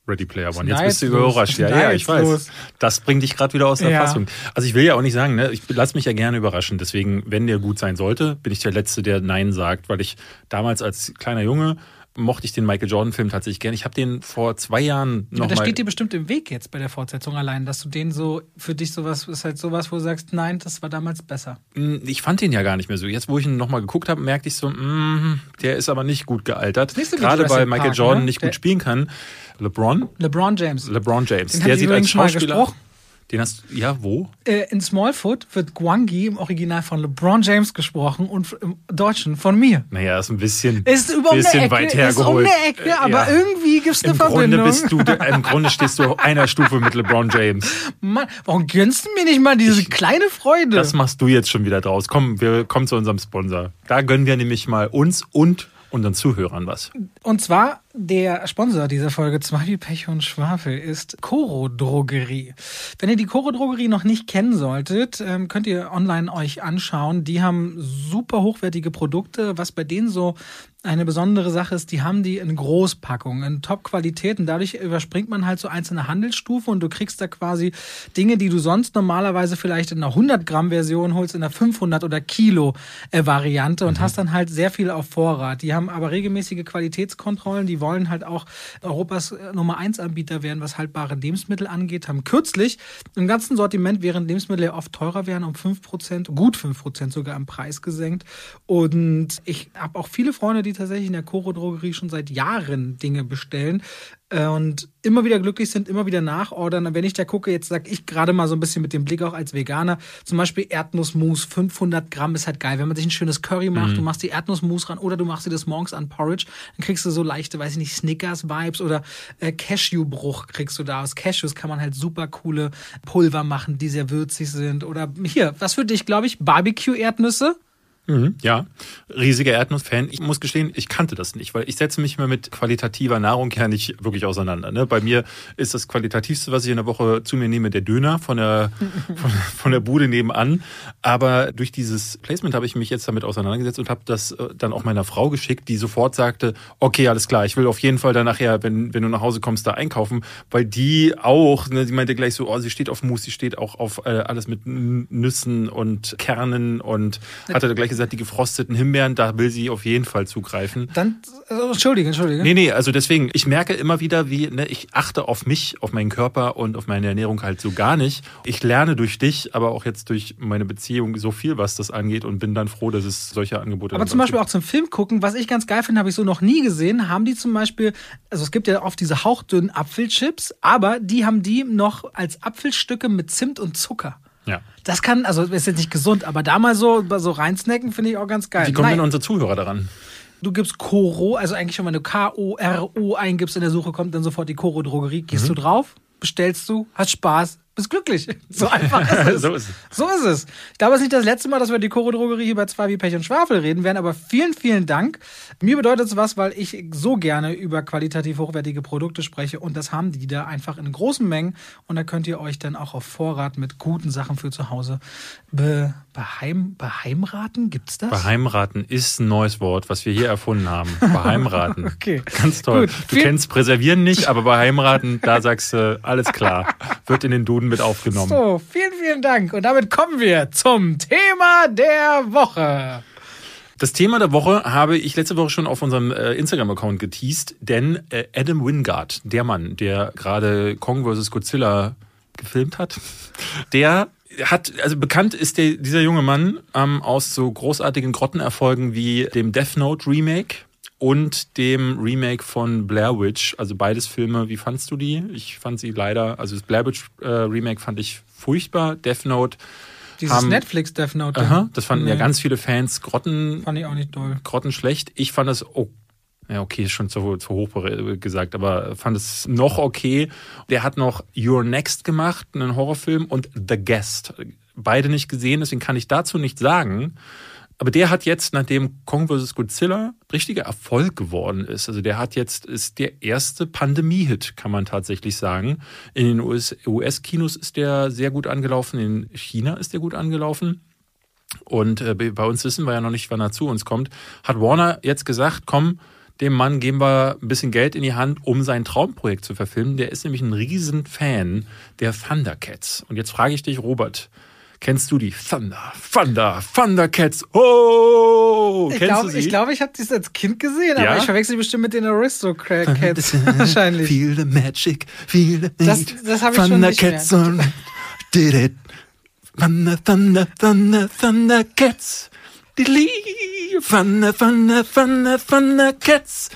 Speaker 1: Ready Player One. Jetzt bist du überrascht. Ja, ja, ich weiß. Das bringt dich gerade wieder aus der
Speaker 2: Ja.
Speaker 1: Fassung. Also ich will ja auch nicht sagen, ne, ich lass mich ja gerne überraschen. Deswegen, wenn der gut sein sollte, bin ich der Letzte, der Nein sagt, weil ich damals als kleiner Junge mochte ich den Michael Jordan-Film tatsächlich gerne. Ich habe den vor zwei Jahren noch
Speaker 2: das
Speaker 1: mal.
Speaker 2: steht dir bestimmt im Weg jetzt bei der Fortsetzung allein, dass du den so, für dich sowas, ist halt sowas, wo du sagst, nein, das war damals besser.
Speaker 1: Ich fand den ja gar nicht mehr so. Jetzt, wo ich ihn nochmal geguckt habe, merkte ich so, mm, der ist aber nicht gut gealtert. Gerade weil Michael
Speaker 2: Park,
Speaker 1: Jordan
Speaker 2: ne?
Speaker 1: nicht
Speaker 2: Der-
Speaker 1: gut spielen kann. LeBron?
Speaker 2: LeBron James.
Speaker 1: LeBron James.
Speaker 2: Den
Speaker 1: der
Speaker 2: ich
Speaker 1: sieht als Schauspieler.
Speaker 2: gesprochen.
Speaker 1: Den hast ja wo?
Speaker 2: Äh, in Smallfoot wird Guangi im Original von LeBron James gesprochen und im Deutschen von mir.
Speaker 1: Naja, ist ein bisschen,
Speaker 2: Ist über um
Speaker 1: bisschen
Speaker 2: eine Ecke,
Speaker 1: weit
Speaker 2: ist um
Speaker 1: hergeholt.
Speaker 2: eine Ecke, aber
Speaker 1: Ja.
Speaker 2: irgendwie gibt es eine
Speaker 1: Im Grunde
Speaker 2: Verbindung.
Speaker 1: bist du, im Grunde stehst du auf einer Stufe mit LeBron James.
Speaker 2: Mann, warum gönnst du mir nicht mal diese kleine Freude?
Speaker 1: Das machst du jetzt schon wieder draus. Komm, wir kommen zu unserem Sponsor. Da gönnen wir nämlich mal uns und unseren Zuhörern was.
Speaker 2: Und zwar der Sponsor dieser Folge 2 wie Pech und Schwafel ist Coro Drogerie. Wenn ihr die Coro Drogerie noch nicht kennen solltet, ähm, könnt ihr online euch anschauen. Die haben super hochwertige Produkte. Was bei denen so eine besondere Sache ist, die haben die in Großpackungen, in Top-Qualität und dadurch überspringt man halt so einzelne Handelsstufen und du kriegst da quasi Dinge, die du sonst normalerweise vielleicht in einer 100-Gramm-Version holst, in einer 500 oder Kilo-Variante und hast dann halt sehr viel auf Vorrat. Die haben aber regelmäßige Qualitätskontrollen, die wollen halt auch Europas äh, Nummer 1 Anbieter werden, was haltbare Lebensmittel angeht, haben kürzlich im ganzen Sortiment, während Lebensmittel ja oft teurer werden, um 5%, gut 5% sogar am Preis gesenkt. Und ich habe auch viele Freunde, die tatsächlich in der Coro Drogerie schon seit Jahren Dinge bestellen äh, und immer wieder glücklich sind, immer wieder nachordern. Und wenn ich da gucke, jetzt sag ich gerade mal so ein bisschen mit dem Blick auch als Veganer, zum Beispiel Erdnussmus, 500 Gramm ist halt geil. Wenn man sich ein schönes Curry macht, du machst die Erdnussmus ran oder du machst dir das morgens an Porridge, dann kriegst du so leichte, weiß ich nicht, Snickers-Vibes oder äh, Cashew-Bruch kriegst du da. Aus Cashews kann man halt super coole Pulver machen, die sehr würzig sind. Oder hier, was für dich, glaube ich, Barbecue-Erdnüsse?
Speaker 1: Mhm, ja, riesiger Erdnuss-Fan. Ich muss gestehen, ich kannte das nicht, weil ich setze mich mal mit qualitativer Nahrung ja nicht wirklich auseinander. Ne? Bei mir ist das qualitativste, was ich in der Woche zu mir nehme, der Döner von der, *laughs* von, von der Bude nebenan. Aber durch dieses Placement habe ich mich jetzt damit auseinandergesetzt und habe das äh, dann auch meiner Frau geschickt, die sofort sagte, okay, alles klar, ich will auf jeden Fall dann nachher, wenn, wenn du nach Hause kommst, da einkaufen, weil die auch, ne, sie meinte gleich so, oh, sie steht auf Mousse, sie steht auch auf äh, alles mit Nüssen und Kernen und hatte gleich gesagt, die gefrosteten Himbeeren, da will sie auf jeden Fall zugreifen.
Speaker 2: Dann, also, entschuldige, entschuldige.
Speaker 1: Nee, nee, also deswegen, ich merke immer wieder, wie, ne, ich achte auf mich, auf meinen Körper und auf meine Ernährung halt so gar nicht. Ich lerne durch dich, aber auch jetzt durch meine Beziehung so viel, was das angeht und bin dann froh, dass es solche Angebote
Speaker 2: Aber
Speaker 1: dann
Speaker 2: zum Beispiel
Speaker 1: gibt.
Speaker 2: auch zum Film gucken, was ich ganz geil finde, habe ich so noch nie gesehen, haben die zum Beispiel, also es gibt ja oft diese hauchdünnen Apfelchips, aber die haben die noch als Apfelstücke mit Zimt und Zucker.
Speaker 1: Ja.
Speaker 2: Das kann, also ist jetzt nicht gesund, aber da mal so, so reinsnacken, finde ich auch ganz geil.
Speaker 1: Wie kommen
Speaker 2: Nein,
Speaker 1: denn unsere Zuhörer daran?
Speaker 2: du gibst Koro, also eigentlich schon, wenn du K-O-R-O eingibst in der Suche, kommt dann sofort die Koro Drogerie. Gehst du drauf, bestellst du, hast Spaß, bist glücklich. *laughs* So einfach ist es. *laughs*
Speaker 1: So ist es.
Speaker 2: So ist es. Ich glaube, es ist nicht das letzte Mal, dass wir die Koro Drogerie hier bei zwei wie Pech und Schwafel reden werden, aber vielen, vielen Dank. Mir bedeutet es was, weil ich so gerne über qualitativ hochwertige Produkte spreche und das haben die da einfach in großen Mengen und da könnt ihr euch dann auch auf Vorrat mit guten Sachen für zu Hause be, beheim, beheimraten. Gibt's das?
Speaker 1: Beheimraten ist ein neues Wort, was wir hier erfunden haben. *laughs* Beheimraten.
Speaker 2: Okay.
Speaker 1: Ganz toll.
Speaker 2: Gut.
Speaker 1: Du
Speaker 2: Viel-
Speaker 1: kennst Präservieren nicht, aber Beheimraten, da sagst du, alles klar. Wird in den Duden mit aufgenommen.
Speaker 2: So, vielen, vielen Dank. Und damit kommen wir zum Thema der Woche.
Speaker 1: Das Thema der Woche habe ich letzte Woche schon auf unserem äh, Instagram-Account geteased, denn äh, Adam Wingard, der Mann, der gerade Kong vs. Godzilla gefilmt hat, *laughs* der hat, also bekannt ist der, dieser junge Mann ähm, aus so großartigen Grottenerfolgen wie dem Death Note Remake und dem Remake von Blair Witch, also beides Filme. Wie fandst du die? Ich fand sie leider, also das Blair Witch äh, Remake fand ich furchtbar. Death Note,
Speaker 2: Dieses
Speaker 1: Haben-
Speaker 2: Netflix Death Note.
Speaker 1: aha, das fanden ja
Speaker 2: Nee.
Speaker 1: ganz viele Fans grotten,
Speaker 2: Fand ich auch nicht doll.
Speaker 1: grottenschlecht. Ich fand es Ja, okay, ist schon zu, zu hoch gesagt, aber fand es noch okay. Der hat noch Your Next gemacht, einen Horrorfilm, und The Guest. Beide nicht gesehen, deswegen kann ich dazu nichts sagen. Aber der hat jetzt, nachdem Kong vs. Godzilla richtiger Erfolg geworden ist, also der hat jetzt, ist der erste Pandemie-Hit, kann man tatsächlich sagen. In den US-Kinos ist der sehr gut angelaufen, in China ist der gut angelaufen. Und äh, bei uns wissen wir ja noch nicht, wann er zu uns kommt. Hat Warner jetzt gesagt, komm, dem Mann geben wir ein bisschen Geld in die Hand, um sein Traumprojekt zu verfilmen. Der ist nämlich ein Riesenfan der Thundercats. Und jetzt frage ich dich, Robert, Kennst du die Thunder, Thunder, Thundercats? Oh!
Speaker 2: Ich
Speaker 1: Kennst
Speaker 2: glaube,
Speaker 1: du sie?
Speaker 2: ich, glaub, ich habe das als Kind gesehen,
Speaker 1: Ja?
Speaker 2: aber ich verwechsel die bestimmt mit den Aristocrats *laughs* wahrscheinlich.
Speaker 1: Feel the magic, feel the
Speaker 2: Das- das hab ich schon nicht
Speaker 1: Thundercats
Speaker 2: mehr.
Speaker 1: on did it. Thunder, Thunder, Thunder, Thundercats. Diddly. Thunder, Thunder, Thunder, Thundercats.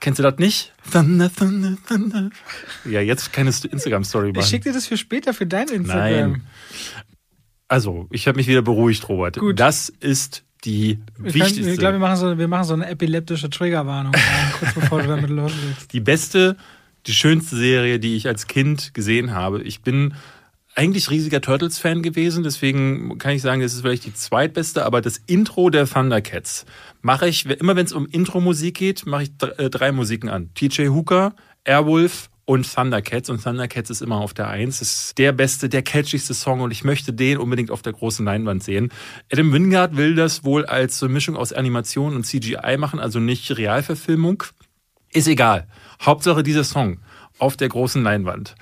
Speaker 1: Kennst du das nicht? Thunder, Thunder, Thunder. Ja, jetzt keine Instagram-Story
Speaker 2: Ich
Speaker 1: machen.
Speaker 2: schicke dir das für später für dein Instagram.
Speaker 1: Nein. Also, ich habe mich wieder beruhigt, Robert.
Speaker 2: Gut.
Speaker 1: Das ist die
Speaker 2: können-
Speaker 1: wichtigste,
Speaker 2: Ich glaube, wir machen so, wir machen so eine epileptische Triggerwarnung *laughs* kurz bevor du damit loslegst.
Speaker 1: die beste, die schönste Serie, die ich als Kind gesehen habe. Ich bin eigentlich riesiger Turtles-Fan gewesen, deswegen kann ich sagen, es ist vielleicht die zweitbeste, aber das Intro der Thundercats mache ich, immer wenn es um Intro-Musik geht, mache ich äh, drei Musiken an. TJ Hooker, Airwolf und Thundercats. Und Thundercats ist immer auf der Eins. ist der beste, der catchigste Song und ich möchte den unbedingt auf der großen Leinwand sehen. Adam Wingard will das wohl als Mischung aus Animation und CGI machen, also nicht Realverfilmung. Ist egal. Hauptsache dieser Song auf der großen Leinwand.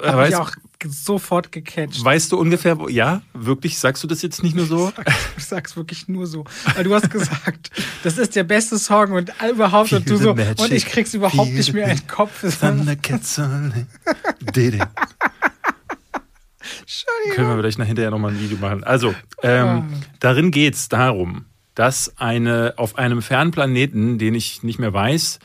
Speaker 2: Hab ich auch sofort gecatcht.
Speaker 1: weißt du ungefähr, wo, ja, wirklich, sagst du das jetzt nicht nur so?
Speaker 2: Ich sag's wirklich nur so. Weil du hast gesagt, das ist der beste Song und überhaupt und du so,
Speaker 1: magic,
Speaker 2: und ich krieg's überhaupt nicht mehr in den Kopf.
Speaker 1: Did it. Können wir vielleicht nach hinterher nochmal ein Video machen. Also, ähm, darin geht's darum, dass eine auf einem fernen Planeten, den ich nicht mehr weiß,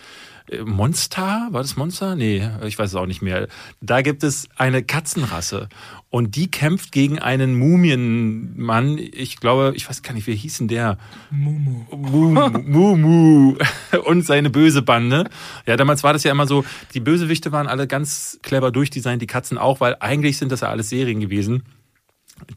Speaker 1: Monster, war das Monster? Nee, ich weiß es auch nicht mehr. Da gibt es eine Katzenrasse und die kämpft gegen einen Mumienmann. Ich glaube, ich weiß gar nicht, wie hieß denn der?
Speaker 2: Mumu.
Speaker 1: Mu, Mu, Mu *laughs* und seine böse Bande. Ja, damals war das ja immer so, die Bösewichte waren alle ganz clever durchdesignt, die Katzen auch, weil eigentlich sind das ja alles Serien gewesen,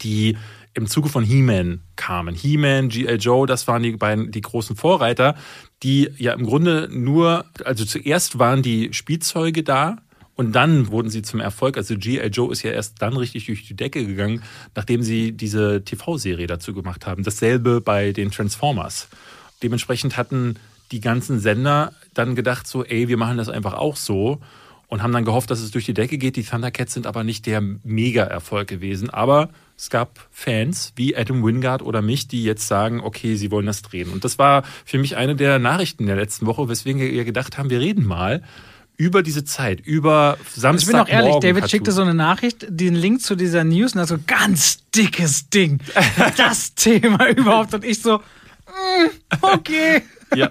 Speaker 1: die im Zuge von He-Man kamen. He-Man, G.I. Joe, das waren die beiden, die großen Vorreiter, die ja im Grunde nur, also zuerst waren die Spielzeuge da, und dann wurden sie zum Erfolg. Also G.I. Joe ist ja erst dann richtig durch die Decke gegangen, nachdem sie diese TV-Serie dazu gemacht haben. Dasselbe bei den Transformers. Dementsprechend hatten die ganzen Sender dann gedacht so, ey, wir machen das einfach auch so und haben dann gehofft, dass es durch die Decke geht. Die Thundercats sind aber nicht der Mega-Erfolg gewesen. Aber es gab Fans wie Adam Wingard oder mich, die jetzt sagen, okay, sie wollen das drehen. Und das war für mich eine der Nachrichten der letzten Woche, weswegen wir gedacht haben, wir reden mal über diese Zeit, über Samstag.
Speaker 2: Ich bin auch ehrlich, David schickte so eine Nachricht, den Link zu dieser News und hat so ganz dickes Ding. *laughs* Das Thema überhaupt. Und ich so, mm, okay.
Speaker 1: Ja,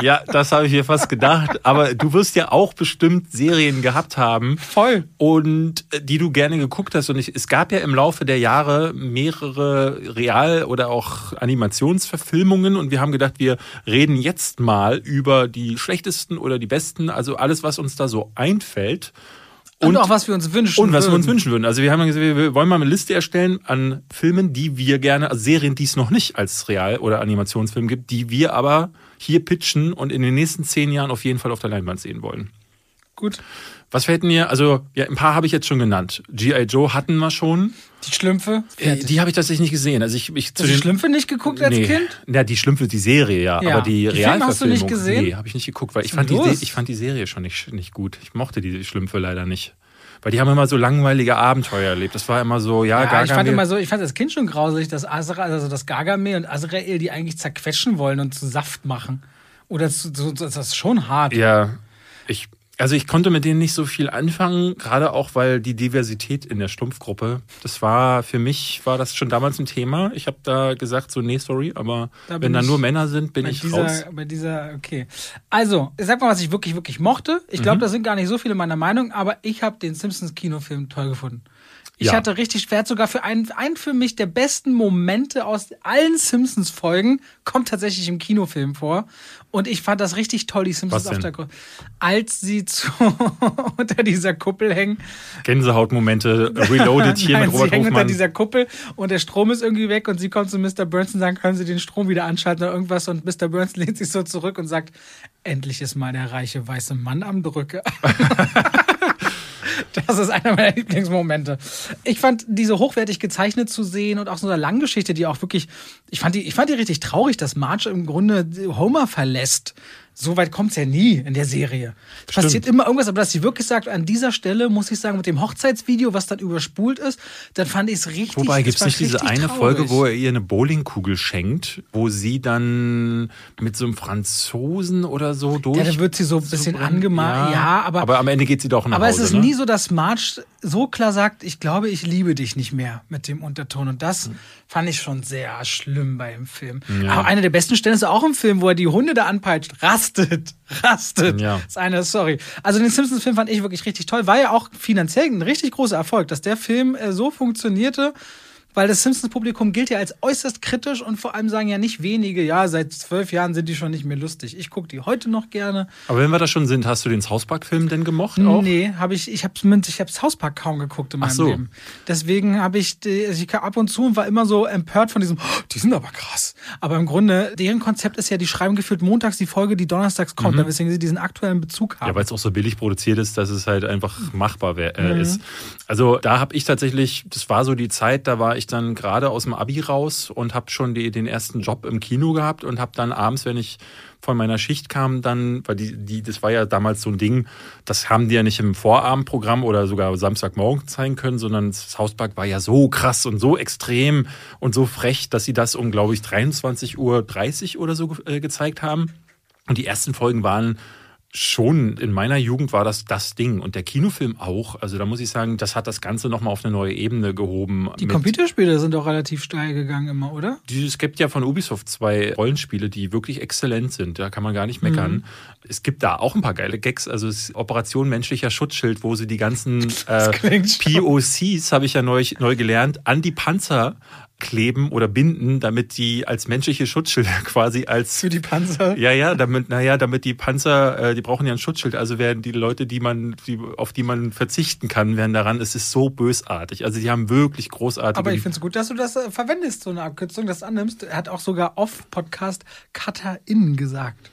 Speaker 1: ja das habe ich mir fast gedacht. Aber du wirst ja auch bestimmt Serien gehabt haben.
Speaker 2: Voll.
Speaker 1: Und äh, die du gerne geguckt hast. Und ich, es gab ja im Laufe der Jahre mehrere Real- oder auch Animationsverfilmungen. Und wir haben gedacht, wir reden jetzt mal über die schlechtesten oder die besten. Also alles, was uns da so einfällt.
Speaker 2: Und, auch was wir uns wünschen.
Speaker 1: Und was wir
Speaker 2: würden.
Speaker 1: uns wünschen würden. Also wir haben gesagt, wir wollen mal eine Liste erstellen an Filmen, die wir gerne, also Serien, die es noch nicht als Real- oder Animationsfilm gibt, die wir aber hier pitchen und in den nächsten zehn Jahren auf jeden Fall auf der Leinwand sehen wollen.
Speaker 2: Gut.
Speaker 1: Was fällt mir, also ja, ein paar habe ich jetzt schon genannt. G.I. Joe hatten wir schon.
Speaker 2: Die Schlümpfe.
Speaker 1: Äh, die habe ich tatsächlich nicht gesehen. Also ich, ich
Speaker 2: Hast du die Schlümpfe nicht geguckt als
Speaker 1: nee.
Speaker 2: Kind?
Speaker 1: Ja, die Schlümpfe, die Serie, ja.
Speaker 2: Ja.
Speaker 1: Aber die,
Speaker 2: Die Filme hast du nicht
Speaker 1: Realverfilmung,
Speaker 2: gesehen?
Speaker 1: nee, habe ich nicht geguckt, weil ich fand, die, ich fand die Serie schon nicht, nicht gut. Ich mochte die Schlümpfe leider nicht. Weil die haben immer so langweilige Abenteuer erlebt. Das war immer so, ja,
Speaker 2: Ja,
Speaker 1: gar
Speaker 2: ich fand immer so, ich fand als Kind schon grauselig, dass Azrael, also das Gargamel und Azrael, die eigentlich zerquetschen wollen und zu Saft machen. Oder zu, zu, das ist schon hart.
Speaker 1: Ja, ich, also ich konnte mit denen nicht so viel anfangen, gerade auch, weil die Diversität in der Stumpfgruppe, das war, für mich war das schon damals ein Thema. Ich habe da gesagt, so, nee, sorry, aber
Speaker 2: Da
Speaker 1: wenn da nur Männer sind, bin ich
Speaker 2: dieser,
Speaker 1: raus.
Speaker 2: bei dieser, okay. Also, ich sag mal, was ich wirklich, wirklich mochte. Ich glaube, da sind gar nicht so viele meiner Meinung, aber ich habe den Simpsons-Kinofilm toll gefunden. Ich
Speaker 1: Ja.
Speaker 2: hatte richtig Wert sogar für einen, einen für mich der besten Momente aus allen Simpsons-Folgen, kommt tatsächlich im Kinofilm vor. Und ich fand das richtig toll, die Simpsons auf der Gru- Als sie *laughs* zu, unter dieser Kuppel hängen.
Speaker 1: Gänsehautmomente, *laughs* reloaded hier
Speaker 2: Nein,
Speaker 1: mit Robert
Speaker 2: sie hängen unter
Speaker 1: Hofmann.
Speaker 2: dieser Kuppel und der Strom ist irgendwie weg und sie kommt zu Mr. Burns und sagt, können Sie den Strom wieder anschalten oder irgendwas und Mr. Burns *laughs* lehnt sich so zurück und sagt, endlich ist mal der reiche weiße Mann am Drücke. Das ist einer meiner Lieblingsmomente. Ich fand diese hochwertig gezeichnet zu sehen und auch so eine Langgeschichte, die auch wirklich, ich fand die, ich fand die richtig traurig, dass Marge im Grunde Homer verlässt fest so weit kommt's ja nie in der Serie. Es
Speaker 1: Stimmt.
Speaker 2: passiert immer irgendwas, aber dass sie wirklich sagt, an dieser Stelle muss ich sagen, mit dem Hochzeitsvideo, was dann überspult ist, dann fand ich es richtig.
Speaker 1: Wobei
Speaker 2: es
Speaker 1: gibt es nicht diese eine
Speaker 2: traurig.
Speaker 1: Folge, wo er ihr eine Bowlingkugel schenkt, wo sie dann mit so einem Franzosen oder so durch.
Speaker 2: Ja, dann wird sie so ein bisschen angemalt. Ja, aber,
Speaker 1: aber am Ende geht sie doch nach
Speaker 2: Aber
Speaker 1: Hause.
Speaker 2: es ist
Speaker 1: ne?
Speaker 2: nie so, dass Marge so klar sagt, ich glaube, ich liebe dich nicht mehr mit dem Unterton. Und das fand ich schon sehr schlimm bei dem Film. Aber eine der besten Stellen ist auch im Film, wo er die Hunde da anpeitscht. Rastet. *laughs* Rastet.
Speaker 1: Ja.
Speaker 2: Das ist eine, sorry. Also den Simpsons-Film fand ich wirklich richtig toll. War ja auch finanziell ein richtig großer Erfolg, dass der Film äh, so funktionierte. Weil das Simpsons-Publikum gilt ja als äußerst kritisch und vor allem sagen ja nicht wenige, ja, seit zwölf Jahren sind die schon nicht mehr lustig. Ich gucke die heute noch gerne.
Speaker 1: Aber wenn wir da schon sind, hast du den South Park-Film denn gemocht auch?
Speaker 2: Nee, habe ich, ich habe ich hab's Hauspark kaum geguckt in meinem
Speaker 1: so.
Speaker 2: Leben. Deswegen habe ich, also ich kam ab und zu und war immer so empört von diesem, oh, die sind aber krass. Aber im Grunde, deren Konzept ist ja, die schreiben gefühlt montags die Folge, die donnerstags kommt, weswegen sie diesen aktuellen Bezug haben.
Speaker 1: Mhm. Ja, weil es auch so billig produziert ist, dass es halt einfach machbar wär,
Speaker 2: Mhm.
Speaker 1: äh, ist. Also da habe ich tatsächlich, das war so die Zeit, da war ich dann gerade aus dem Abi raus und habe schon die, den ersten Job im Kino gehabt und habe dann abends, wenn ich von meiner Schicht kam, dann, weil die, die, das war ja damals so ein Ding, das haben die ja nicht im Vorabendprogramm oder sogar Samstagmorgen zeigen können, sondern das Hauspark war ja so krass und so extrem und so frech, dass sie das um, glaube ich, 23.30 Uhr oder so äh, gezeigt haben. Und die ersten Folgen waren schon in meiner Jugend war das das Ding und der Kinofilm auch. Also da muss ich sagen, das hat das Ganze nochmal auf eine neue Ebene gehoben.
Speaker 2: die Computerspiele sind auch relativ steil gegangen immer, oder?
Speaker 1: es gibt ja von Ubisoft zwei Rollenspiele, die wirklich exzellent sind. Da kann man gar nicht meckern.
Speaker 2: Mhm.
Speaker 1: Es gibt da auch ein paar geile Gags. Also es ist Operation menschlicher Schutzschild, wo sie die ganzen *laughs* äh, POCs, habe ich ja neu, neu gelernt, an die Panzer kleben oder binden, damit die als menschliche Schutzschilder *laughs* quasi als
Speaker 2: Für die Panzer.
Speaker 1: ja, ja, damit, naja, damit die Panzer, äh, die brauchen ja ein Schutzschild. Also werden die Leute, die man, die, auf die man verzichten kann, werden daran. Es ist so bösartig. Also die haben wirklich großartige.
Speaker 2: Aber ich finde es gut, dass du das äh, verwendest, so eine Abkürzung, das annimmst. Er hat auch sogar off-Podcast Cutter-In gesagt.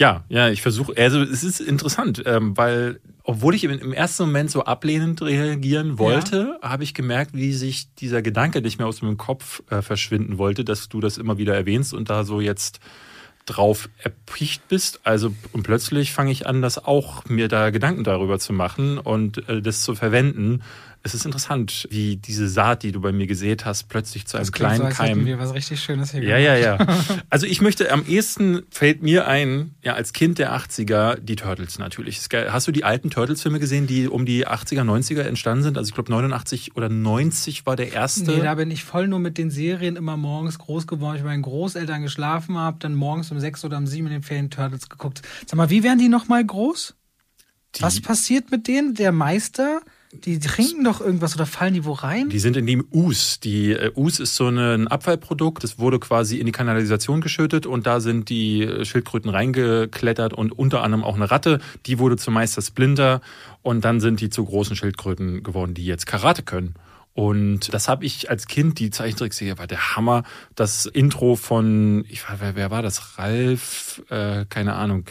Speaker 1: Ja, ja, ich versuche, also es ist interessant, ähm, weil obwohl ich im, im ersten Moment so ablehnend reagieren wollte, habe ich gemerkt, wie sich dieser Gedanke nicht mehr aus meinem Kopf äh, verschwinden wollte, dass du das immer wieder erwähnst und da so jetzt drauf erpicht bist. Also und plötzlich fange ich an, das auch mir da Gedanken darüber zu machen und äh, das zu verwenden. Es ist interessant, wie diese Saat, die du bei mir gesät hast, plötzlich zu einem
Speaker 2: Das
Speaker 1: kleinen
Speaker 2: so, als
Speaker 1: Keim
Speaker 2: wir was richtig Schönes hier
Speaker 1: ja, ja, ja. *laughs* Also ich möchte, am ehesten fällt mir ein, ja, als Kind der 80er, die Turtles natürlich. Hast du die alten Turtles-Filme gesehen, die um die 80er, 90er entstanden sind? Also ich glaube 89 oder 90 war der erste.
Speaker 2: Nee, da bin ich voll nur mit den Serien immer morgens groß geworden. Ich bei meinen Großeltern geschlafen habe, dann morgens um sechs oder um sieben in den Ferien Turtles geguckt. Sag mal, wie werden die nochmal groß?
Speaker 1: Die-
Speaker 2: Was passiert mit denen? Der Meister? Die trinken doch irgendwas oder fallen die wo rein?
Speaker 1: Die sind in dem Us. Die äh, Us ist so ein Abfallprodukt. Das wurde quasi in die Kanalisation geschüttet und da sind die äh, Schildkröten reingeklettert und unter anderem auch eine Ratte. Die wurde zum Meister Splinter und dann sind die zu großen Schildkröten geworden, die jetzt Karate können. Und das habe ich als Kind, die Zeichentrickserie war der Hammer. Das Intro von, ich weiß, wer, wer war das? Ralf, äh, keine Ahnung.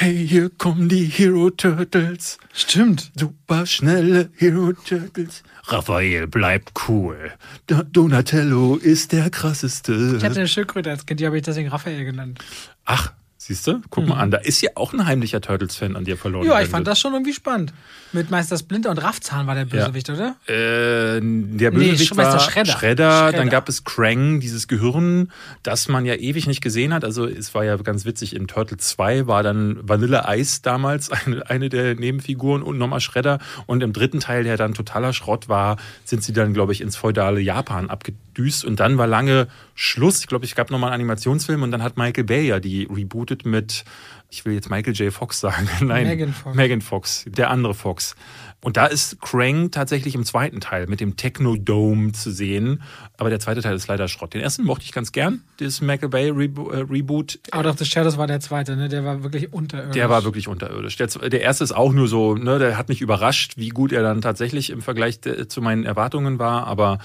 Speaker 1: Hey, hier kommen die Hero Turtles.
Speaker 2: Stimmt.
Speaker 1: Super schnelle Hero Turtles. Raphael bleibt cool. Da- Donatello ist der krasseste.
Speaker 2: Ich hatte eine Schildkröte als Kind, die habe ich deswegen Raphael genannt.
Speaker 1: Ach, siehst du? Guck mal an, da ist ja auch ein heimlicher Turtles-Fan an dir verloren.
Speaker 2: Ja, ich fand das schon irgendwie spannend. Mit Meister Splinter und Raffzahn war der Bösewicht, oder?
Speaker 1: Äh, der
Speaker 2: Nee,
Speaker 1: Bösewicht
Speaker 2: Meister
Speaker 1: war
Speaker 2: Shredder.
Speaker 1: Shredder.
Speaker 2: Shredder.
Speaker 1: Dann gab es Krang, dieses Gehirn, das man ja ewig nicht gesehen hat. Also es war ja ganz witzig, in Turtle 2 war dann Vanille Ice damals *laughs* eine, eine der Nebenfiguren und nochmal Shredder. Und im dritten Teil, der dann totaler Schrott war, sind sie dann, glaube ich, ins feudale Japan abgedüst. Und dann war lange Schluss. Ich glaube, es gab nochmal einen Animationsfilm und dann hat Michael Bay ja die rebootet mit ich will jetzt Michael J. Fox sagen. *laughs* Nein,
Speaker 2: Megan Fox.
Speaker 1: Megan Fox, der andere Fox. Und da ist Krang tatsächlich im zweiten Teil mit dem Technodome zu sehen. Aber der zweite Teil ist leider Schrott. Den ersten mochte ich ganz gern, dieses Michael Bay äh, Reboot.
Speaker 2: Out of the Shadows war der zweite, ne? Der war wirklich unterirdisch.
Speaker 1: Der war wirklich unterirdisch. Der, der erste ist auch nur so, ne, der hat mich überrascht, wie gut er dann tatsächlich im Vergleich zu meinen Erwartungen war. Aber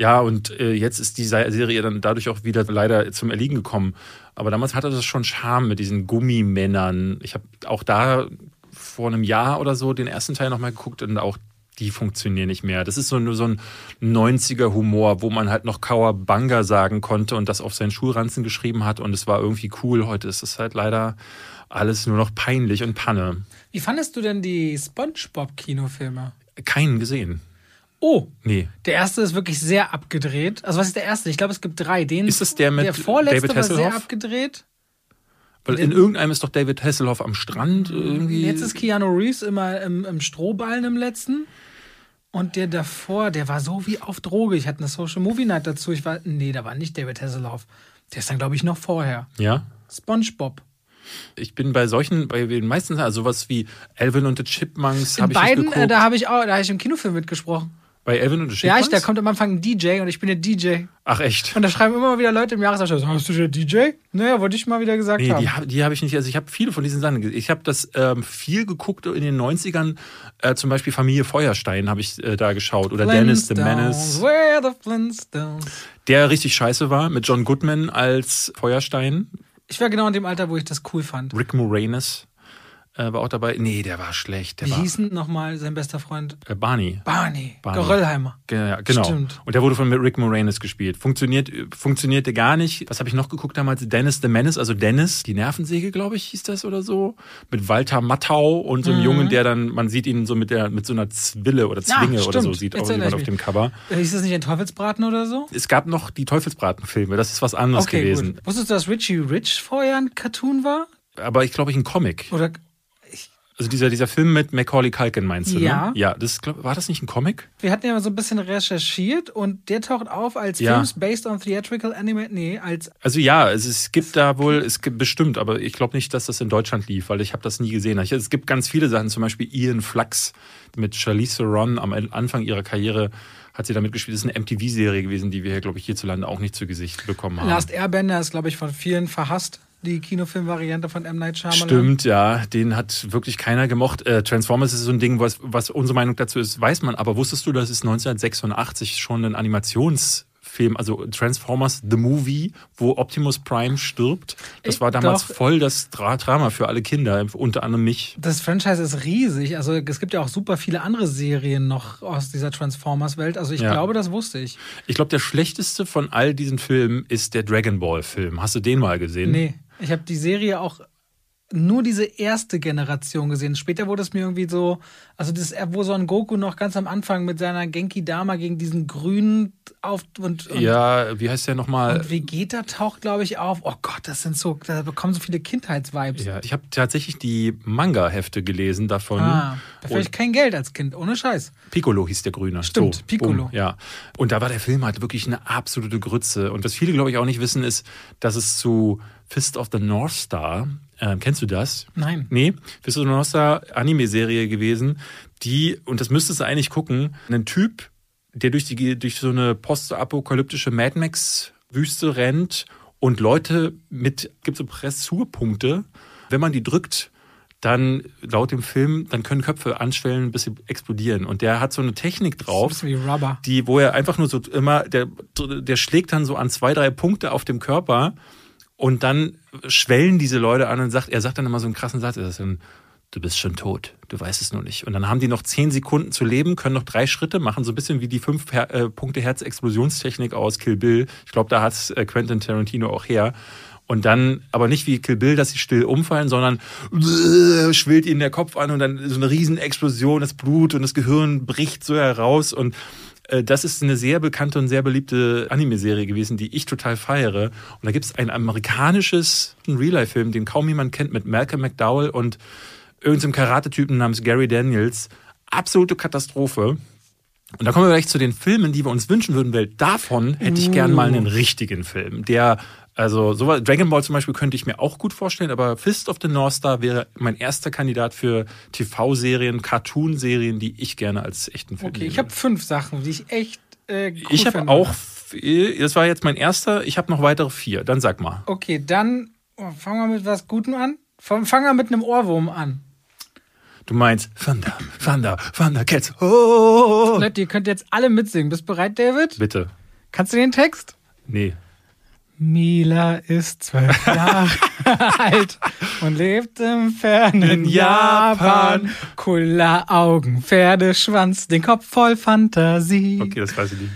Speaker 1: ja, und äh, jetzt ist die Serie dann dadurch auch wieder leider zum Erliegen gekommen. Aber damals hatte das schon Charme mit diesen Gummimännern. Ich habe auch da vor einem Jahr oder so den ersten Teil nochmal geguckt und auch die funktionieren nicht mehr. Das ist so, nur so ein 90er Humor, wo man halt noch Kawabanga sagen konnte und das auf seinen Schulranzen geschrieben hat und es war irgendwie cool. Heute ist es halt leider alles nur noch peinlich und Panne.
Speaker 2: Wie fandest du denn die SpongeBob-Kinofilme?
Speaker 1: Keinen gesehen.
Speaker 2: Oh,
Speaker 1: Nee.
Speaker 2: der erste ist wirklich sehr abgedreht. Also was ist der erste? Ich glaube, es gibt drei. Den,
Speaker 1: Ist das der mit
Speaker 2: der vorletzte
Speaker 1: David
Speaker 2: war sehr
Speaker 1: Hasselhoff?
Speaker 2: abgedreht.
Speaker 1: Weil in irgendeinem ist doch David Hasselhoff am Strand irgendwie.
Speaker 2: Jetzt ist Keanu Reeves immer im, im Strohballen im letzten. Und der davor, der war so wie auf Droge. Ich hatte eine Social Movie Night dazu. Ich war, nee, da war nicht David Hasselhoff. Der ist dann, glaube ich, noch vorher.
Speaker 1: ja.
Speaker 2: SpongeBob.
Speaker 1: Ich bin bei solchen, bei den meisten, also sowas wie Elvin und the Chipmunks
Speaker 2: In
Speaker 1: habe ich
Speaker 2: beiden,
Speaker 1: nicht
Speaker 2: äh,
Speaker 1: geguckt.
Speaker 2: da habe ich auch, da habe ich im Kinofilm mitgesprochen.
Speaker 1: Bei Elvin und the
Speaker 2: Ja,
Speaker 1: Chipmunks?
Speaker 2: ich, da kommt am Anfang ein DJ und ich bin der DJ.
Speaker 1: Ach echt?
Speaker 2: Und da schreiben immer wieder Leute im Jahresabschluss, hast du der DJ? Naja, wollte ich mal wieder gesagt
Speaker 1: Nee,
Speaker 2: haben.
Speaker 1: die, hab- die habe ich nicht. Also ich habe viele von diesen Sachen. gesehen. Ich habe das ähm, viel geguckt in den 90ern. Äh, zum Beispiel Familie Feuerstein habe ich äh, da geschaut. Oder Dennis the Menace.
Speaker 2: Where the Flintstones.
Speaker 1: Der richtig scheiße war. Mit John Goodman als Feuerstein.
Speaker 2: Ich war genau in dem Alter, wo ich das cool fand.
Speaker 1: Rick Moranis äh, war auch dabei. Nee, der war schlecht. Der
Speaker 2: Wie
Speaker 1: war,
Speaker 2: hieß denn nochmal sein bester Freund?
Speaker 1: äh, Barney.
Speaker 2: Barney.
Speaker 1: Barney.
Speaker 2: Geröllheimer.
Speaker 1: Ge- Ja, genau.
Speaker 2: Stimmt.
Speaker 1: Und der wurde von Rick Moranis gespielt. Funktioniert, funktionierte gar nicht. Was habe ich noch geguckt damals? Dennis the Menace, also Dennis, die Nervensäge, glaube ich, hieß das oder so. Mit Walter Matthau und
Speaker 2: Mhm.
Speaker 1: so einem Jungen, der dann, man sieht ihn so mit der, mit so einer Zwille oder Zwinge
Speaker 2: Ja,
Speaker 1: oder so, sieht
Speaker 2: Jetzt
Speaker 1: auch jemand auf dem Cover.
Speaker 2: Äh, Hieß das nicht ein Teufelsbraten oder so?
Speaker 1: Es gab noch die Teufelsbratenfilme, das ist was anderes
Speaker 2: Okay,
Speaker 1: gewesen.
Speaker 2: gut. Wusstest du, dass Richie Rich vorher ein Cartoon war?
Speaker 1: Aber ich glaube, ich ein Comic.
Speaker 2: Oder
Speaker 1: Also dieser, dieser Film mit Macaulay Culkin meinst du,
Speaker 2: Ja.
Speaker 1: ne? Ja, das, glaub, war das nicht ein Comic?
Speaker 2: wir hatten ja mal so ein bisschen recherchiert und der taucht auf als
Speaker 1: Ja.
Speaker 2: Films based on theatrical anime. Nee, als
Speaker 1: Also ja, es, es gibt da wohl, es gibt bestimmt, aber ich glaube nicht, dass das in Deutschland lief, weil ich habe das nie gesehen. Ich, es gibt ganz viele Sachen, zum Beispiel Ian Flux mit Charlize Theron am Anfang ihrer Karriere hat sie damit gespielt. Das ist eine MTV-Serie gewesen, die wir hier, glaube ich, hierzulande auch nicht zu Gesicht bekommen haben.
Speaker 2: Last Airbender ist, glaube ich, von vielen verhasst. Die Kinofilmvariante von M. Night Shyamalan.
Speaker 1: Stimmt, ja, den hat wirklich keiner gemocht. Äh, Transformers ist so ein Ding, was, was unsere Meinung dazu ist, weiß man. Aber wusstest du, dass es 1986 schon ein Animationsfilm, also Transformers The Movie, wo Optimus Prime stirbt? Das
Speaker 2: Ich-
Speaker 1: war damals
Speaker 2: doch.
Speaker 1: voll das Dra Drama für alle Kinder, unter anderem mich.
Speaker 2: Das Franchise ist riesig. Also es gibt ja auch super viele andere Serien noch aus dieser Transformers-Welt. Also ich
Speaker 1: Ja.
Speaker 2: glaube, das wusste ich.
Speaker 1: Ich glaube, der schlechteste von all diesen Filmen ist der Dragon Ball Film. Hast du den mal gesehen?
Speaker 2: Nee, ich habe die Serie auch nur diese erste Generation gesehen. Später wurde es mir irgendwie so, also das, wo Son Goku noch ganz am Anfang mit seiner Genki Dama gegen diesen grünen auf und, und,
Speaker 1: Ja, wie heißt der nochmal?
Speaker 2: und Vegeta taucht, glaube ich, auf. Oh Gott, das sind so, da bekommen so viele Kindheitsvibes.
Speaker 1: Ja, ich habe tatsächlich die Manga-Hefte gelesen davon.
Speaker 2: Ah, da ich kein Geld als Kind, ohne Scheiß.
Speaker 1: Piccolo hieß der Grüne.
Speaker 2: Stimmt,
Speaker 1: so,
Speaker 2: Piccolo.
Speaker 1: Bumm, ja. Und da war der Film halt wirklich eine absolute Grütze. Und was viele, glaube ich, auch nicht wissen, ist, dass es zu Fist of the North Star, ähm, kennst du das?
Speaker 2: Nein.
Speaker 1: Nee, Fist of the North Star Anime-Serie gewesen, die, und das müsstest du eigentlich gucken, ein Typ, der durch, die, durch so eine postapokalyptische Mad Max-Wüste rennt und Leute mit, gibt so Pressurpunkte, wenn man die drückt, dann laut dem Film, dann können Köpfe anschwellen, bis sie explodieren. Und der hat so eine Technik drauf,
Speaker 2: wie Rubber.
Speaker 1: die, wo er einfach nur so immer, der, der schlägt dann so an zwei, drei Punkte auf dem Körper und dann schwellen diese Leute an und sagt, er sagt dann immer so einen krassen Satz, er sagt dann, du bist schon tot, du weißt es nur nicht. Und dann haben die noch zehn Sekunden zu leben, können noch drei Schritte machen, so ein bisschen wie die fünf Her äh, Punkte Herz-Explosionstechnik aus Kill Bill. Ich glaube, da hat äh, Quentin Tarantino auch her. Und dann, aber nicht wie Kill Bill, dass sie still umfallen, sondern *laughs* schwillt ihnen der Kopf an und dann so eine riesen Explosion, das Blut und das Gehirn bricht so heraus und das ist eine sehr bekannte und sehr beliebte Anime-Serie gewesen, die ich total feiere. Und da gibt es ein amerikanisches Real-Life-Film, den kaum jemand kennt, mit Malcolm McDowell und irgendeinem Karate-Typen namens Gary Daniels. Absolute Katastrophe. Und da kommen wir gleich zu den Filmen, die wir uns wünschen würden, weil davon hätte ich gern mal einen richtigen Film, der Also sowas, Dragon Ball zum Beispiel könnte ich mir auch gut vorstellen, aber Fist of the North Star wäre mein erster Kandidat für TV-Serien, Cartoon-Serien, die ich gerne als echten Film
Speaker 2: Okay, ich habe fünf Sachen, die ich echt äh, cool
Speaker 1: Ich habe auch, das war jetzt mein erster, ich habe noch weitere vier. Dann sag mal.
Speaker 2: Okay, dann oh, fangen wir mit was Gutem an. Fangen wir mit einem Ohrwurm an.
Speaker 1: Du meinst Thunder, Thunder, Thundercats. Oh.
Speaker 2: Leute, ihr könnt jetzt alle mitsingen. Bist du bereit, David?
Speaker 1: Bitte.
Speaker 2: Kannst du den Text?
Speaker 1: Nee.
Speaker 2: Mila ist zwölf *laughs* Jahre alt und lebt im fernen
Speaker 1: Japan.
Speaker 2: Japan. Cooler Augen, Pferdeschwanz, den Kopf voll Fantasie.
Speaker 1: Okay, das weiß ich nicht.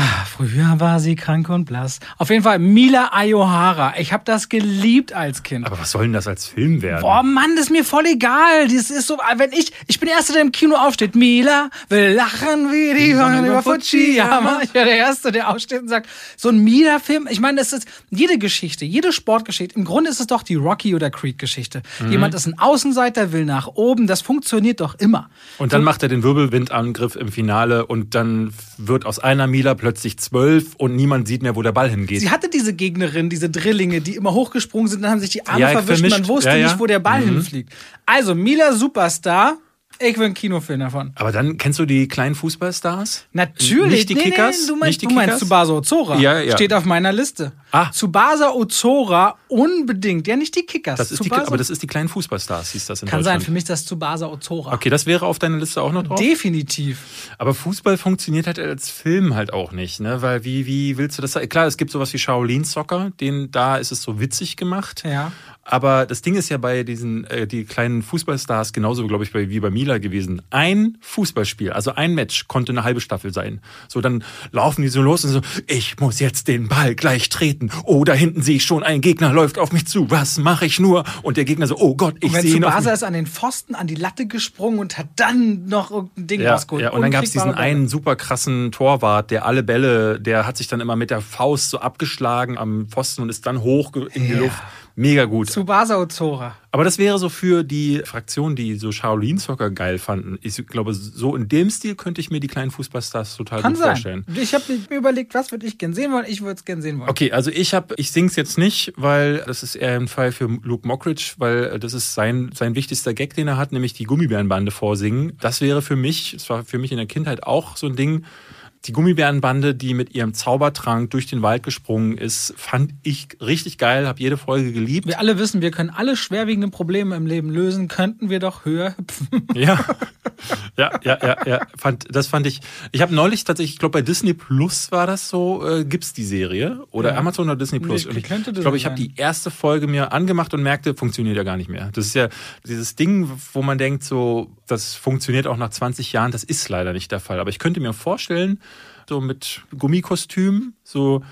Speaker 2: Ah, Früher war sie krank und blass. Auf jeden Fall Mila Ayohara. Ich habe das geliebt als Kind.
Speaker 1: Aber was soll denn das als Film werden?
Speaker 2: Boah, Mann, das ist mir voll egal. Das ist so, wenn ich, ich bin der Erste, der im Kino aufsteht. Mila will lachen wie die Sonne über Fujiyama. Ich bin der Erste, der aufsteht und sagt, so ein Mila-Film. Ich meine, das ist jede Geschichte, jede Sportgeschichte. Im Grunde ist es doch die Rocky oder Creed-Geschichte.
Speaker 1: Mhm.
Speaker 2: Jemand ist ein Außenseiter, will nach oben. Das funktioniert doch immer.
Speaker 1: Und dann macht er den Wirbelwindangriff im Finale und dann wird aus einer Mila plötzlich zwölf und niemand sieht mehr, wo der Ball hingeht.
Speaker 2: Sie hatte diese Gegnerin, diese Drillinge, die immer hochgesprungen sind, dann haben sich die Arme
Speaker 1: Ja,
Speaker 2: verwischt,
Speaker 1: vermischt.
Speaker 2: man wusste
Speaker 1: Ja, ja.
Speaker 2: nicht, wo der Ball
Speaker 1: Mhm.
Speaker 2: hinfliegt. Also, Mila Superstar. Ich will einen Kinofilm davon.
Speaker 1: Aber dann kennst du die kleinen Fußballstars?
Speaker 2: Natürlich.
Speaker 1: Nicht die
Speaker 2: Nee, nee,
Speaker 1: Kickers?
Speaker 2: du meinst,
Speaker 1: Nicht
Speaker 2: du meinst? Tsubasa Ozora.
Speaker 1: Ja, ja.
Speaker 2: Steht auf meiner Liste.
Speaker 1: Ah.
Speaker 2: Tsubasa Ozora unbedingt. Ja, nicht die Kickers.
Speaker 1: Das ist die, aber das ist die kleinen Fußballstars, hieß das in
Speaker 2: kann sein, für mich das Tsubasa Ozora.
Speaker 1: Okay, das wäre auf deiner Liste auch noch drauf?
Speaker 2: Definitiv.
Speaker 1: Aber Fußball funktioniert halt als Film halt auch nicht, ne? Weil wie, wie willst du das? Klar, es gibt sowas wie Shaolin Soccer, den da ist es so witzig gemacht.
Speaker 2: Ja.
Speaker 1: Aber das Ding ist ja bei diesen äh, die kleinen Fußballstars genauso, glaube ich, bei, wie bei Mila gewesen. Ein Fußballspiel, also ein Match konnte eine halbe Staffel sein. So dann laufen die so los und so, ich muss jetzt den Ball gleich treten. Oh, da hinten sehe ich schon, ein Gegner läuft auf mich zu. Was mache ich nur? Und der Gegner so, oh Gott, ich sehe ihn
Speaker 2: Tsubasa ist an den Pfosten, an die Latte gesprungen und hat dann noch irgendein Ding
Speaker 1: Ja,
Speaker 2: rausgeholt.
Speaker 1: ja, und dann gab es diesen
Speaker 2: Bälle.
Speaker 1: einen super krassen Torwart, der alle Bälle, der hat sich dann immer mit der Faust so abgeschlagen am Pfosten und ist dann hoch in die
Speaker 2: Ja.
Speaker 1: Luft. Mega gut.
Speaker 2: Tsubasa Ozora.
Speaker 1: Aber das wäre so für die Fraktion, die so Shaolin Soccer geil fanden. Ich glaube, so in dem Stil könnte ich mir die kleinen Fußballstars total
Speaker 2: Kann
Speaker 1: gut
Speaker 2: sein.
Speaker 1: vorstellen.
Speaker 2: Ich habe mir überlegt, was würde ich gern sehen wollen. Ich würde es gern sehen wollen.
Speaker 1: Okay, also ich habe, ich sing's jetzt nicht, weil das ist eher ein Fall für Luke Mockridge, weil das ist sein sein wichtigster Gag, den er hat, nämlich die Gummibärenbande vorsingen. Das wäre für mich, es war für mich in der Kindheit auch so ein Ding. Die Gummibärenbande, die mit ihrem Zaubertrank durch den Wald gesprungen ist, fand ich richtig geil, habe jede Folge geliebt.
Speaker 2: Wir alle wissen, wir können alle schwerwiegenden Probleme im Leben lösen, könnten wir doch höher hüpfen. *laughs*
Speaker 1: Ja. Ja, ja, ja, ja. Fand, das fand ich. Ich habe neulich tatsächlich, ich glaube bei Disney Plus war das so, äh, gibt's die Serie oder
Speaker 2: Ja.
Speaker 1: Amazon oder Disney Plus.
Speaker 2: Nee,
Speaker 1: ich
Speaker 2: könnte das
Speaker 1: glaube, ich habe die erste Folge mir angemacht und merkte, funktioniert ja gar nicht mehr. Das ist ja dieses Ding, wo man denkt, so, das funktioniert auch nach 20 Jahren. Das ist leider nicht der Fall. Aber ich könnte mir vorstellen, so mit Gummikostüm, so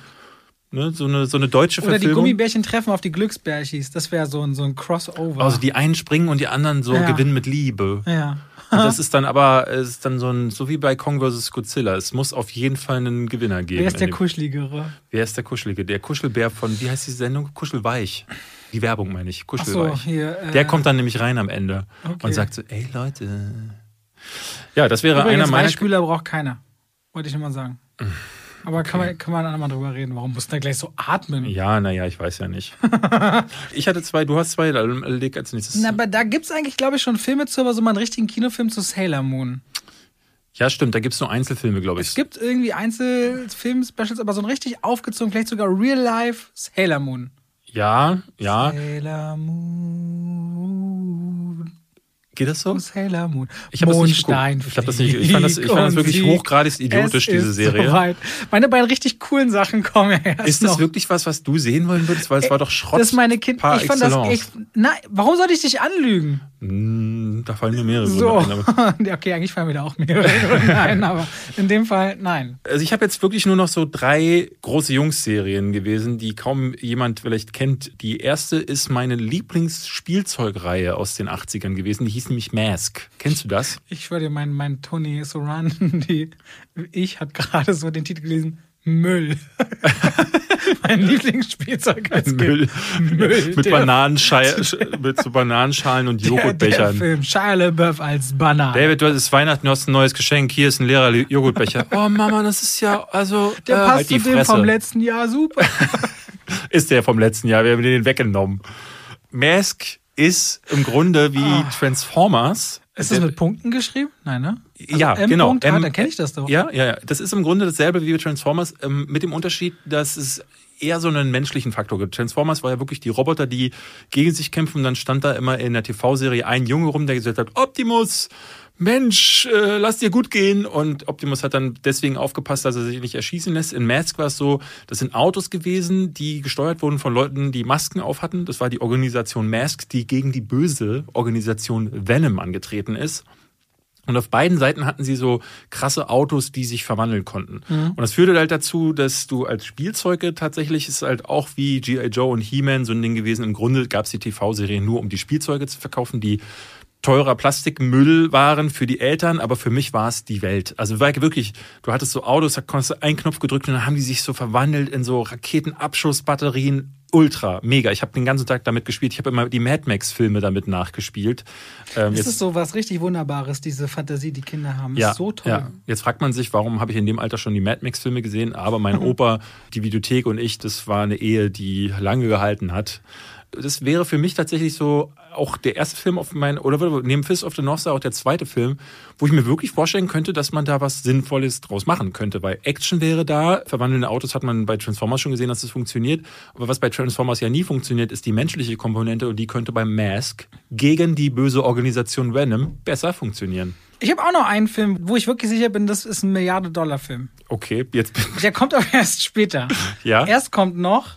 Speaker 1: ne, so eine so eine deutsche
Speaker 2: Oder die
Speaker 1: Verfilmung.
Speaker 2: Gummibärchen treffen auf die Glücksbärchis. Das wäre so ein, so ein Crossover.
Speaker 1: also die einen springen und die anderen so
Speaker 2: Ja.
Speaker 1: gewinnen mit Liebe.
Speaker 2: ja.
Speaker 1: Und das ist dann aber, ist dann so ein, so wie bei Kong vs. Godzilla. Es muss auf jeden Fall einen Gewinner geben.
Speaker 2: Wer ist der Kuscheligere?
Speaker 1: Wer ist der Kuschelige? Der Kuschelbär von, wie heißt die Sendung? Kuschelweich. Die Werbung meine ich. Kuschelweich.
Speaker 2: hier. Äh,
Speaker 1: der kommt dann nämlich rein am Ende
Speaker 2: Okay.
Speaker 1: und sagt so, ey Leute. Ja, das wäre
Speaker 2: Übrigens,
Speaker 1: einer meiner.
Speaker 2: Weichspüler braucht keiner. Wollte ich nur mal sagen. Aber kann, man, kann man einmal drüber reden. Warum muss der gleich so atmen?
Speaker 1: Ja, naja, ich weiß ja nicht. *laughs* ich hatte zwei, du hast zwei, dann leg als nächstes.
Speaker 2: Na, aber da gibt es eigentlich, glaube ich, schon Filme zu, aber so mal einen richtigen Kinofilm zu Sailor Moon.
Speaker 1: ja, stimmt, da gibt's nur Einzelfilme, glaube ich.
Speaker 2: Es gibt irgendwie Einzelfilm-Specials, aber so ein richtig aufgezogen, vielleicht sogar Real-Life Sailor Moon.
Speaker 1: Ja, ja.
Speaker 2: Sailor Moon.
Speaker 1: Geht das so?
Speaker 2: Sailor Moon.
Speaker 1: Ich hab das nicht geguckt. Ich hab das nicht- ich fand das- ich fand das wirklich hochgradig idiotisch,
Speaker 2: Es
Speaker 1: diese Serie.
Speaker 2: Soweit. Meine beiden richtig coolen Sachen kommen erst
Speaker 1: Ist das
Speaker 2: noch.
Speaker 1: wirklich was, was du sehen wollen würdest? Weil es war doch Schrott.
Speaker 2: Das ist meine Kind.
Speaker 1: par
Speaker 2: Ich fand das echt. Nein, warum sollte ich dich anlügen?
Speaker 1: Hm, Da fallen mir mehrere
Speaker 2: So.
Speaker 1: Gründe ein. *laughs*
Speaker 2: okay, eigentlich fallen mir da auch mehrere *laughs* Gründe ein, aber in dem Fall nein.
Speaker 1: Also ich habe jetzt wirklich nur noch so drei große Jungs-Serien gewesen, die kaum jemand vielleicht kennt. Die erste ist meine Lieblingsspielzeugreihe aus den 80ern gewesen. Die hieß nämlich Mask. Kennst du das?
Speaker 2: Ich schwöre dir, mein, mein Tony Soran, *laughs* die ich hat gerade so den Titel gelesen. Müll. *laughs* mein Lieblingsspielzeug als
Speaker 1: Müll.
Speaker 2: Müll. *laughs*
Speaker 1: mit,
Speaker 2: Der-
Speaker 1: Bananenschei mit so Bananenschalen und
Speaker 2: Der, der
Speaker 1: Joghurtbechern.
Speaker 2: Film. Shia LaBeouf als Banane.
Speaker 1: David, du hast es Weihnachten, du hast ein neues Geschenk. Hier ist ein leerer Joghurtbecher. Oh Mama, das ist ja, also
Speaker 2: der
Speaker 1: äh,
Speaker 2: passt
Speaker 1: halt
Speaker 2: zu dem
Speaker 1: Fresse.
Speaker 2: vom letzten Jahr super.
Speaker 1: ist der vom letzten Jahr. Wir haben den weggenommen. Mask ist im Grunde wie
Speaker 2: Ah.
Speaker 1: Transformers.
Speaker 2: Ist das mit Punkten geschrieben? Nein, ne? Also
Speaker 1: ja,
Speaker 2: M.
Speaker 1: genau.
Speaker 2: Punkt H,
Speaker 1: M-
Speaker 2: dann kenne ich das doch.
Speaker 1: Ja, ja, ja. Das ist im Grunde dasselbe wie Transformers, ähm, mit dem Unterschied, dass es eher so einen menschlichen Faktor gibt. Transformers war ja wirklich die Roboter, die gegen sich kämpfen. Dann stand da immer in der TV-Serie ein Junge rum, der gesagt hat, Optimus, Mensch, äh, lass dir gut gehen. Und Optimus hat dann deswegen aufgepasst, dass er sich nicht erschießen lässt. In Mask war es so, das sind Autos gewesen, die gesteuert wurden von Leuten, die Masken auf hatten. Das war die Organisation Mask, die gegen die böse Organisation Venom angetreten ist. Und auf beiden Seiten hatten sie so krasse Autos, die sich verwandeln konnten. Und das führte halt dazu, dass du als Spielzeuge tatsächlich ist halt auch wie G.I. Joe und He-Man so ein Ding gewesen. Im Grunde gab es die TV-Serie nur, um die Spielzeuge zu verkaufen, die teurer Plastikmüll waren für die Eltern, aber für mich war es die Welt. Also war wirklich, du hattest so Autos, da konntest du einen Knopf gedrückt und dann haben die sich so verwandelt in so Raketenabschussbatterien. Ultra, mega. Ich habe den ganzen Tag damit gespielt. Ich habe immer die Mad Max-Filme damit nachgespielt. Ähm,
Speaker 2: Das ist so was richtig Wunderbares, diese Fantasie, die Kinder haben.
Speaker 1: ja,
Speaker 2: ist so toll.
Speaker 1: Ja. Jetzt fragt man sich, warum habe ich in dem Alter schon die Mad Max-Filme gesehen? Aber mein
Speaker 2: Mhm.
Speaker 1: Opa, die Videothek und ich, das war eine Ehe, die lange gehalten hat. Das wäre für mich tatsächlich so auch der erste Film auf meinen, oder neben Fist of the North Star auch der zweite Film, wo ich mir wirklich vorstellen könnte, dass man da was Sinnvolles draus machen könnte. Weil Action wäre da, verwandelnde Autos hat man bei Transformers schon gesehen, dass das funktioniert. Aber was bei Transformers ja nie funktioniert, ist die menschliche Komponente und die könnte beim Mask gegen die böse Organisation Venom besser funktionieren.
Speaker 2: Ich habe auch noch einen Film, wo ich wirklich sicher bin, das ist ein Milliarde-Dollar-Film.
Speaker 1: Okay, jetzt bin
Speaker 2: Der kommt aber erst später.
Speaker 1: Ja?
Speaker 2: Erst kommt noch,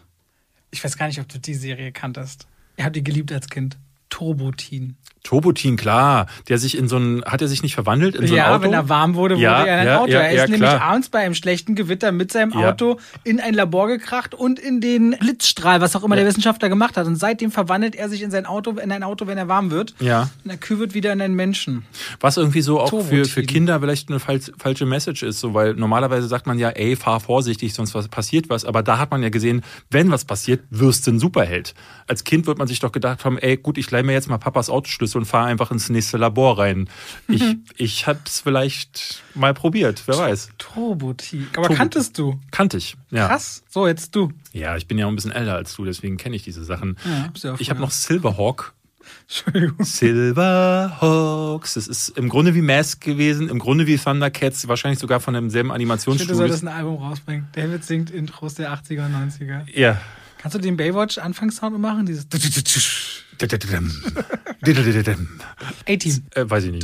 Speaker 2: ich weiß gar nicht, ob du die Serie kanntest. Ihr habt die geliebt als Kind. Turbotin.
Speaker 1: Turbotin, klar. Der sich in so ein, hat er sich nicht verwandelt in so ein
Speaker 2: ja,
Speaker 1: Auto?
Speaker 2: wenn er warm wurde, wurde
Speaker 1: Ja,
Speaker 2: er in ein
Speaker 1: ja,
Speaker 2: Auto.
Speaker 1: ja,
Speaker 2: er ist
Speaker 1: ja,
Speaker 2: nämlich
Speaker 1: klar.
Speaker 2: abends bei einem schlechten Gewitter mit seinem
Speaker 1: Ja.
Speaker 2: Auto in ein Labor gekracht und in den Blitzstrahl, was auch immer der Wissenschaftler gemacht hat. Und seitdem verwandelt er sich in sein Auto, in ein Auto, wenn er warm wird.
Speaker 1: Ja.
Speaker 2: Und er kübelt wieder in einen Menschen.
Speaker 1: Was irgendwie so auch für,
Speaker 2: Turbotin.
Speaker 1: für Kinder vielleicht eine fal falsche Message ist, so, weil normalerweise sagt man ja, ey, fahr vorsichtig, sonst was passiert was. Aber da hat man ja gesehen, wenn was passiert, wirst du ein Superheld. Als Kind wird man sich doch gedacht haben, ey, gut, ich leih mir jetzt mal Papas Autoschlüssel und fahre einfach ins nächste Labor rein. Ich, ich hab's vielleicht mal probiert, wer weiß.
Speaker 2: Turbotin. Aber
Speaker 1: Turbotin.
Speaker 2: kanntest du?
Speaker 1: Kannte ich. Ja.
Speaker 2: Krass. So, jetzt du.
Speaker 1: Ja, ich bin ja auch ein bisschen älter als du, deswegen kenne ich diese Sachen.
Speaker 2: Ja, bist
Speaker 1: ich habe noch Silverhawk.
Speaker 2: Entschuldigung.
Speaker 1: Silverhawks. Das ist im Grunde wie Mask gewesen, im Grunde wie Thundercats, wahrscheinlich sogar von demselben
Speaker 2: finde, du
Speaker 1: Animationsstudio.
Speaker 2: solltest ein Album rausbringen. David singt Intros der 80er und 90er.
Speaker 1: Ja.
Speaker 2: Kannst du den Baywatch-Anfangssound machen? Dieses *laughs* A-Team.
Speaker 1: Äh, weiß ich nicht.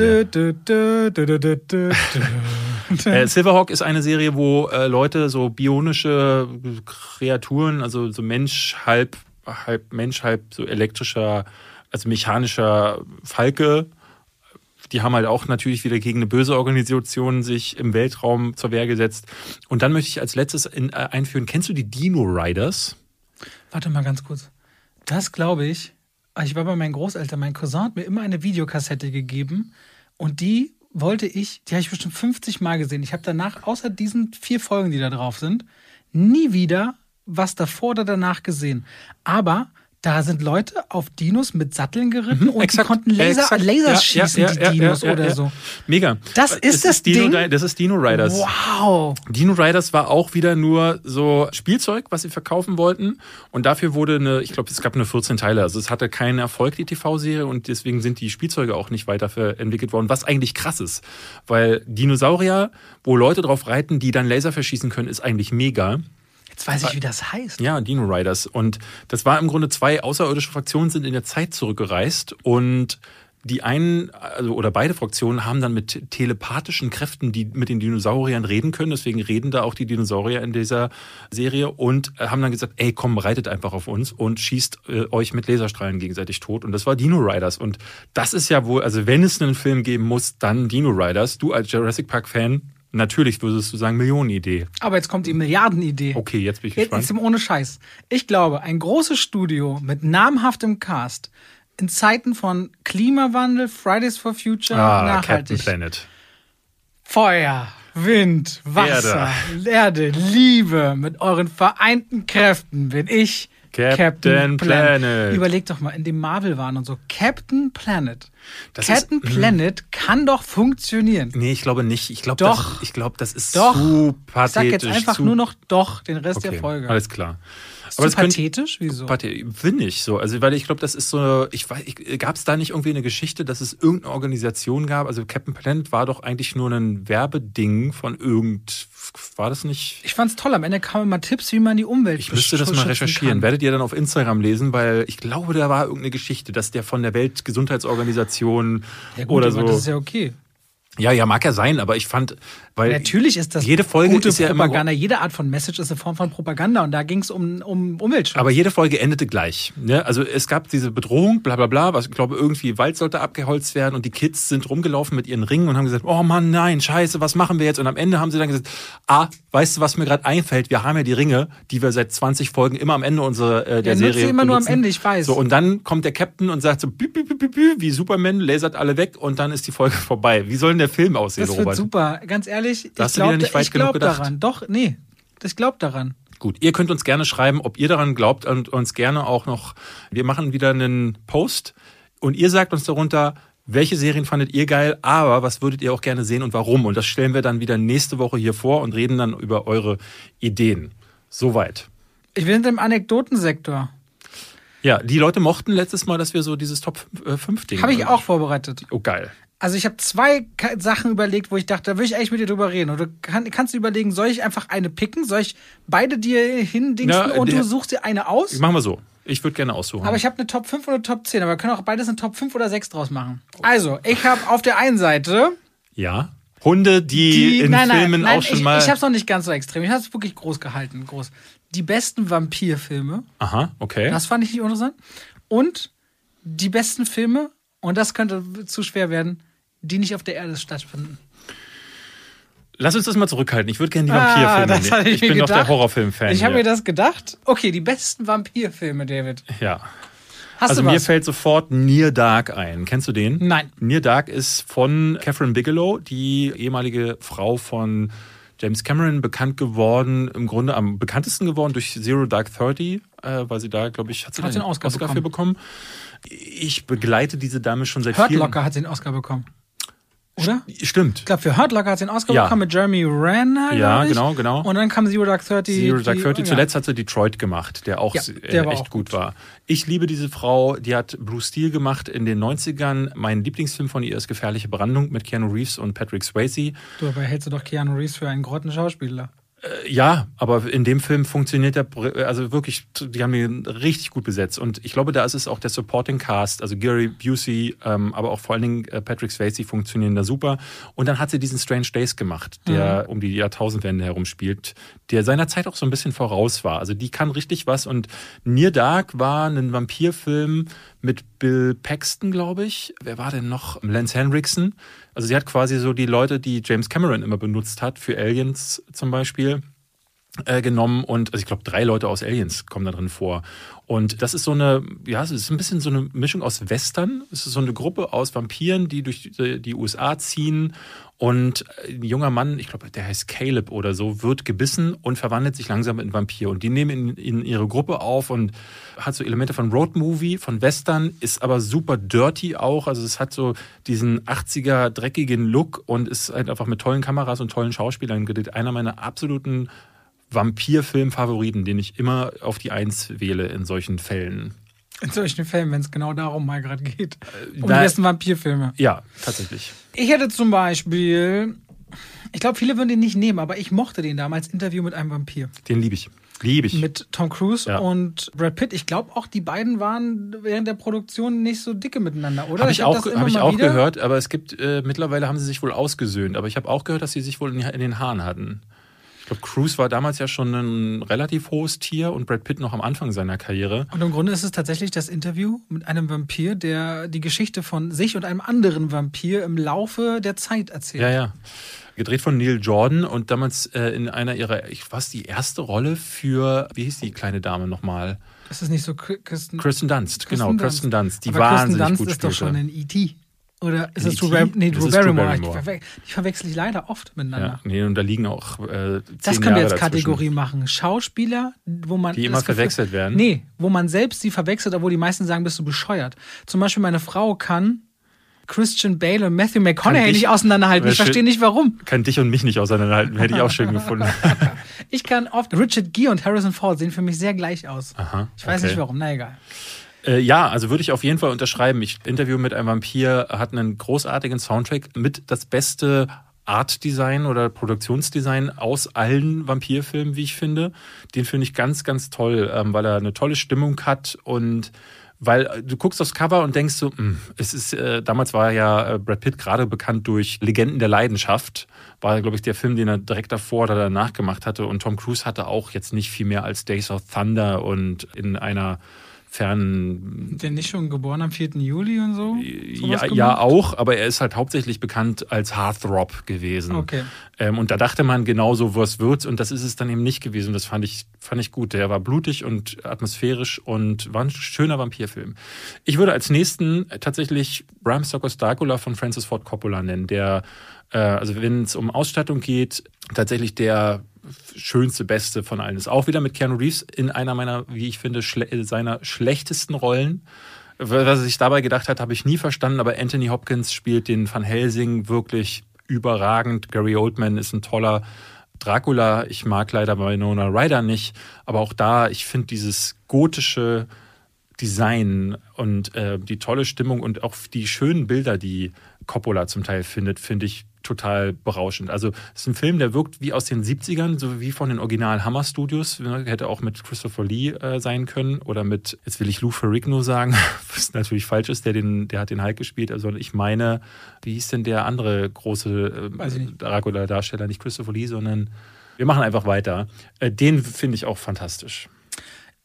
Speaker 1: Äh, Silverhawk ist eine Serie, wo äh, Leute so bionische Kreaturen, also so Mensch, halb, halb Mensch, halb so elektrischer, also mechanischer Falke, die haben halt auch natürlich wieder gegen eine böse Organisation sich im Weltraum zur Wehr gesetzt. Und dann möchte ich als letztes in, äh, einführen, kennst du die Dino Riders?
Speaker 2: Warte mal ganz kurz. Das glaube ich. Ich war bei meinen Großeltern. Mein Cousin hat mir immer eine Videokassette gegeben und die wollte ich, die habe ich bestimmt 50 Mal gesehen. Ich habe danach, außer diesen vier Folgen, die da drauf sind, nie wieder was davor oder danach gesehen. Aber da sind Leute auf Dinos mit Satteln geritten und die konnten Laser,
Speaker 1: exakt.
Speaker 2: Laser
Speaker 1: Ja,
Speaker 2: schießen,
Speaker 1: ja,
Speaker 2: die
Speaker 1: ja,
Speaker 2: Dinos
Speaker 1: ja, ja,
Speaker 2: oder so.
Speaker 1: Mega.
Speaker 2: Das ist
Speaker 1: Es
Speaker 2: das
Speaker 1: Dino,
Speaker 2: Ding?
Speaker 1: Das ist Dino Riders.
Speaker 2: Wow.
Speaker 1: Dino Riders war auch wieder nur so Spielzeug, was sie verkaufen wollten. Und dafür wurde eine, ich glaube, es gab nur 14 Teile. Also es hatte keinen Erfolg, die TV-Serie. Und deswegen sind die Spielzeuge auch nicht weiter ver- entwickelt worden. Was eigentlich krass ist. Weil Dinosaurier, wo Leute drauf reiten, die dann Laser verschießen können, ist eigentlich mega.
Speaker 2: Jetzt weiß ich, wie das heißt.
Speaker 1: Ja, Dino Riders. Und das war im Grunde zwei außerirdische Fraktionen sind in der Zeit zurückgereist und die einen, also oder beide Fraktionen haben dann mit telepathischen Kräften, die mit den Dinosauriern reden können. Deswegen reden da auch die Dinosaurier in dieser Serie und äh, haben dann gesagt, ey, komm, reitet einfach auf uns und schießt äh, euch mit Laserstrahlen gegenseitig tot. Und das war Dino Riders. Und das ist ja wohl, also wenn es einen Film geben muss, dann Dino Riders. Du als Jurassic Park Fan, natürlich würdest du sagen, Millionenidee.
Speaker 2: Aber jetzt kommt die Milliardenidee.
Speaker 1: Okay, jetzt bin ich
Speaker 2: Jetzt
Speaker 1: gespannt.
Speaker 2: ist ohne Scheiß. Ich glaube, ein großes Studio mit namhaftem Cast in Zeiten von Klimawandel, Fridays for Future,
Speaker 1: Ah, Captain
Speaker 2: nachhaltig.
Speaker 1: Planet.
Speaker 2: Feuer, Wind, Wasser, Erde. Liebe. Mit euren vereinten Kräften bin ich
Speaker 1: Captain Planet.
Speaker 2: Überleg doch mal, in dem Marvel waren und so. Captain Planet.
Speaker 1: Das
Speaker 2: Captain
Speaker 1: ist-
Speaker 2: Planet kann doch funktionieren.
Speaker 1: Nee, ich glaube nicht. Ich glaube,
Speaker 2: Doch.
Speaker 1: Das, ich glaube, das ist
Speaker 2: Doch.
Speaker 1: zu
Speaker 2: Ich
Speaker 1: pathetisch.
Speaker 2: sag jetzt einfach nur noch doch den Rest
Speaker 1: okay,
Speaker 2: der Folge.
Speaker 1: Alles klar.
Speaker 2: Ist aber das pathetisch? Wieso?
Speaker 1: Finde ich so. Also, weil ich glaube, das ist so, ich weiß, gab es da nicht irgendwie eine Geschichte, dass es irgendeine Organisation gab? Also Captain Planet war doch eigentlich nur ein Werbeding von irgend, war das nicht?
Speaker 2: Ich fand's toll. Am Ende kamen immer Tipps, wie man die Umwelt
Speaker 1: Ich müsste das mal recherchieren. Kann. Werdet ihr dann auf Instagram lesen, weil ich glaube, da war irgendeine Geschichte, dass der von der Weltgesundheitsorganisation ja gut, oder so.
Speaker 2: Das ist ja okay.
Speaker 1: Ja, ja, mag ja sein, aber ich fand, weil
Speaker 2: natürlich ist das
Speaker 1: jede Folge
Speaker 2: gute
Speaker 1: ist
Speaker 2: ja
Speaker 1: Propaganda.
Speaker 2: Immer, jede Art von Message ist eine Form von Propaganda und da ging es um, um Umweltschutz.
Speaker 1: Aber jede Folge endete gleich. Ne? Also es gab diese Bedrohung, bla bla bla, was ich glaube irgendwie Wald sollte abgeholzt werden und die Kids sind rumgelaufen mit ihren Ringen und haben gesagt, oh Mann, nein, scheiße, was machen wir jetzt? Und am Ende haben sie dann gesagt, ah, weißt du, was mir gerade einfällt? Wir haben ja die Ringe, die wir seit 20 Folgen immer am Ende unserer äh, der ja, Serie
Speaker 2: immer benutzen. nur am Ende, ich weiß.
Speaker 1: So und dann kommt der Captain und sagt so, bü, bü, bü, bü, bü, wie Superman, lasert alle weg und dann ist die Folge *laughs* vorbei. Wie soll denn der Film aussehen?
Speaker 2: Das wird super. Ganz ehrlich, das ich glaube ich glaube daran. Doch, nee, ich glaube daran.
Speaker 1: Gut, ihr könnt uns gerne schreiben, ob ihr daran glaubt und uns gerne auch noch. Wir machen wieder einen Post und ihr sagt uns darunter, welche Serien fandet ihr geil, aber was würdet ihr auch gerne sehen und warum? Und das stellen wir dann wieder nächste Woche hier vor und reden dann über eure Ideen. Soweit.
Speaker 2: Ich bin im Anekdotensektor.
Speaker 1: Ja, die Leute mochten letztes Mal, dass wir so dieses Top 5 äh, Ding.
Speaker 2: Habe ich auch vorbereitet.
Speaker 1: Oh, geil.
Speaker 2: Also ich habe zwei Sachen überlegt, wo ich dachte, da will ich eigentlich mit dir drüber reden. Oder kann, kannst du überlegen, soll ich einfach eine picken? Soll ich beide dir hindingsen und du suchst dir eine aus?
Speaker 1: Machen wir so. Ich würde gerne aussuchen.
Speaker 2: Aber ich habe eine Top 5 oder Top 10, aber wir können auch beides eine Top 5 oder 6 draus machen. Also, ich habe auf der einen Seite.
Speaker 1: Ja. Hunde, die, die in nein, Filmen nein, auch schon
Speaker 2: ich,
Speaker 1: mal.
Speaker 2: Ich habe es noch nicht ganz so extrem. Ich habe es wirklich groß gehalten. Groß. Die besten Vampirfilme.
Speaker 1: Aha, okay.
Speaker 2: Das fand ich nicht interessant. Und die besten Filme, und das könnte zu schwer werden, die nicht auf der Erde stattfinden.
Speaker 1: Lass uns das mal zurückhalten. Ich würde gerne die ah, Vampirfilme nehmen. Ich, ich bin doch der Horrorfilm-Fan.
Speaker 2: Ich habe mir das gedacht. Okay, die besten Vampirfilme, David.
Speaker 1: Ja. Hast also mir fällt sofort Near Dark ein. Kennst du den?
Speaker 2: Nein.
Speaker 1: Near Dark ist von Catherine Bigelow, die ehemalige Frau von James Cameron, bekannt geworden, im Grunde am bekanntesten geworden durch Zero Dark Thirty, äh, weil sie da, glaube ich, hat sie
Speaker 2: hat den Oscar, Oscar
Speaker 1: bekommen. für bekommen. Ich begleite diese Dame schon seit
Speaker 2: Hurt. Locker hat den Oscar bekommen. Oder?
Speaker 1: Stimmt.
Speaker 2: Ich glaube, für Hurt Locker hat sie den Oscar ja. bekommen mit Jeremy Renner.
Speaker 1: Ja, genau, genau.
Speaker 2: Und dann kam Zero Dark Thirty.
Speaker 1: Zero Dark Thirty. Zuletzt hat sie Detroit gemacht, der auch ja, der äh, echt auch gut. gut war. Ich liebe diese Frau. Die hat Blue Steel gemacht in den 90ern. Mein Lieblingsfilm von ihr ist Gefährliche Brandung mit Keanu Reeves und Patrick Swayze.
Speaker 2: Du, aber hältst du doch Keanu Reeves für einen Grottenschauspieler.
Speaker 1: Äh, ja, aber in dem Film funktioniert der, also wirklich, die haben ihn richtig gut besetzt. Und ich glaube, da ist es auch der Supporting Cast, also Gary Busey, ähm, aber auch vor allen Dingen äh, Patrick Swayze funktionieren da super. Und dann hat sie diesen Strange Days gemacht, der mhm. um die Jahrtausendwende herum spielt, der seiner Zeit auch so ein bisschen voraus war. Also die kann richtig was. Und Near Dark war ein Vampirfilm mit Bill Paxton, glaube ich. Wer war denn noch? Lance Henriksen. Also sie hat quasi so die Leute, die James Cameron immer benutzt hat, für Aliens zum Beispiel, äh, genommen und also ich glaube drei Leute aus Aliens kommen da drin vor. Und das ist so eine ja es ist ein bisschen so eine Mischung aus Western. Es ist so eine Gruppe aus Vampiren die durch die USA ziehen und ein junger Mann, ich glaube, der heißt Caleb oder so, wird gebissen und verwandelt sich langsam in Vampir. Und die nehmen ihn in ihre Gruppe auf und hat so Elemente von Roadmovie, von Western, ist aber super dirty auch. Also es hat so diesen 80er dreckigen Look und ist halt einfach mit tollen Kameras und tollen Schauspielern gedreht. Einer meiner absoluten Vampirfilm-Favoriten, den ich immer auf die Eins wähle in solchen Fällen.
Speaker 2: In solchen Fällen, wenn es genau darum mal gerade geht. Äh, um da, die besten Vampirfilme.
Speaker 1: Ja, tatsächlich.
Speaker 2: Ich hätte zum Beispiel, ich glaube, viele würden den nicht nehmen, aber ich mochte den damals, Interview mit einem Vampir.
Speaker 1: Den liebe ich. Liebe ich.
Speaker 2: Mit Tom Cruise ja. und Brad Pitt. Ich glaube auch, die beiden waren während der Produktion nicht so dicke miteinander, oder?
Speaker 1: Habe ich, ich, auch, hab ich auch gehört, aber es gibt, äh, mittlerweile haben sie sich wohl ausgesöhnt. Aber ich habe auch gehört, dass sie sich wohl in, in den Haaren hatten. Ich glaube, Cruise war damals ja schon ein relativ hohes Tier und Brad Pitt noch am Anfang seiner Karriere.
Speaker 2: Und im Grunde ist es tatsächlich das Interview mit einem Vampir, der die Geschichte von sich und einem anderen Vampir im Laufe der Zeit erzählt.
Speaker 1: Ja, ja. Gedreht von Neil Jordan und damals äh, in einer ihrer, ich was die erste Rolle für, wie hieß die kleine Dame nochmal?
Speaker 2: Ist das nicht so Kristen,
Speaker 1: Kristen Dunst? Kristen genau, Dunst. Kristen Dunst, die Aber wahnsinnig Kristen Dunst gut ist
Speaker 2: spielte. doch schon in E.T. Oder ist es Drew, Bar nee, Drew Barrymore? Ich, verwe ich verwechsel ich leider oft miteinander. Ja,
Speaker 1: nee, und da liegen auch äh,
Speaker 2: Das können wir jetzt Kategorie machen. Schauspieler, wo man.
Speaker 1: Die immer verwechselt werden?
Speaker 2: Nee, wo man selbst sie verwechselt, obwohl die meisten sagen, bist du bescheuert. Zum Beispiel meine Frau kann Christian Bale und Matthew McConaughey
Speaker 1: dich-
Speaker 2: nicht auseinanderhalten. Ich
Speaker 1: Wäre
Speaker 2: verstehe nicht warum.
Speaker 1: Kann dich und mich nicht auseinanderhalten, hätte ich auch schön gefunden. *laughs*
Speaker 2: Ich kann oft. Richard Gere und Harrison Ford sehen für mich sehr gleich aus.
Speaker 1: Aha,
Speaker 2: Ich weiß
Speaker 1: okay.
Speaker 2: nicht warum, na egal.
Speaker 1: Äh, ja, also würde ich auf jeden Fall unterschreiben. Ich Interview mit einem Vampir hat einen großartigen Soundtrack mit das beste Art-Design oder Produktionsdesign aus allen Vampirfilmen, wie ich finde. Den finde ich ganz, ganz toll, ähm, weil er eine tolle Stimmung hat und weil äh, du guckst aufs Cover und denkst so, mh, es ist, äh, damals war ja äh, Brad Pitt gerade bekannt durch Legenden der Leidenschaft. War, glaube ich, der Film, den er direkt davor oder danach gemacht hatte. Und Tom Cruise hatte auch jetzt nicht viel mehr als Days of Thunder und in einer fernen
Speaker 2: Der nicht schon geboren am 4. Juli und so?
Speaker 1: Ja, ja, auch, aber er ist halt hauptsächlich bekannt als Heartthrob gewesen.
Speaker 2: Okay.
Speaker 1: Ähm, und da dachte man genauso, was wird's, und das ist es dann eben nicht gewesen. Das fand ich, fand ich gut. Der war blutig und atmosphärisch und war ein schöner Vampirfilm. Ich würde als nächsten tatsächlich Bram Stokers Dracula von Francis Ford Coppola nennen, der, äh, also wenn es um Ausstattung geht, tatsächlich der schönste, beste von allen ist. Auch wieder mit Keanu Reeves in einer meiner, wie ich finde, schle seiner schlechtesten Rollen. Was er sich dabei gedacht hat, habe ich nie verstanden, aber Anthony Hopkins spielt den Van Helsing wirklich überragend. Gary Oldman ist ein toller Dracula. Ich mag leider Winona Ryder nicht, aber auch da, ich finde dieses gotische Design und äh, die tolle Stimmung und auch die schönen Bilder, die Coppola zum Teil findet, finde ich total berauschend. Also es ist ein Film, der wirkt wie aus den 70ern, so wie von den Original Hammer Studios. Ne, Hätte auch mit Christopher Lee äh, sein können oder mit, jetzt will ich Lou Ferrigno sagen, *laughs* was natürlich falsch ist, der, den, der hat den Hulk gespielt. Also ich meine, wie hieß denn der andere große äh,
Speaker 2: nicht.
Speaker 1: Dracula-Darsteller, nicht Christopher Lee, sondern wir machen einfach weiter. Äh, den finde ich auch fantastisch.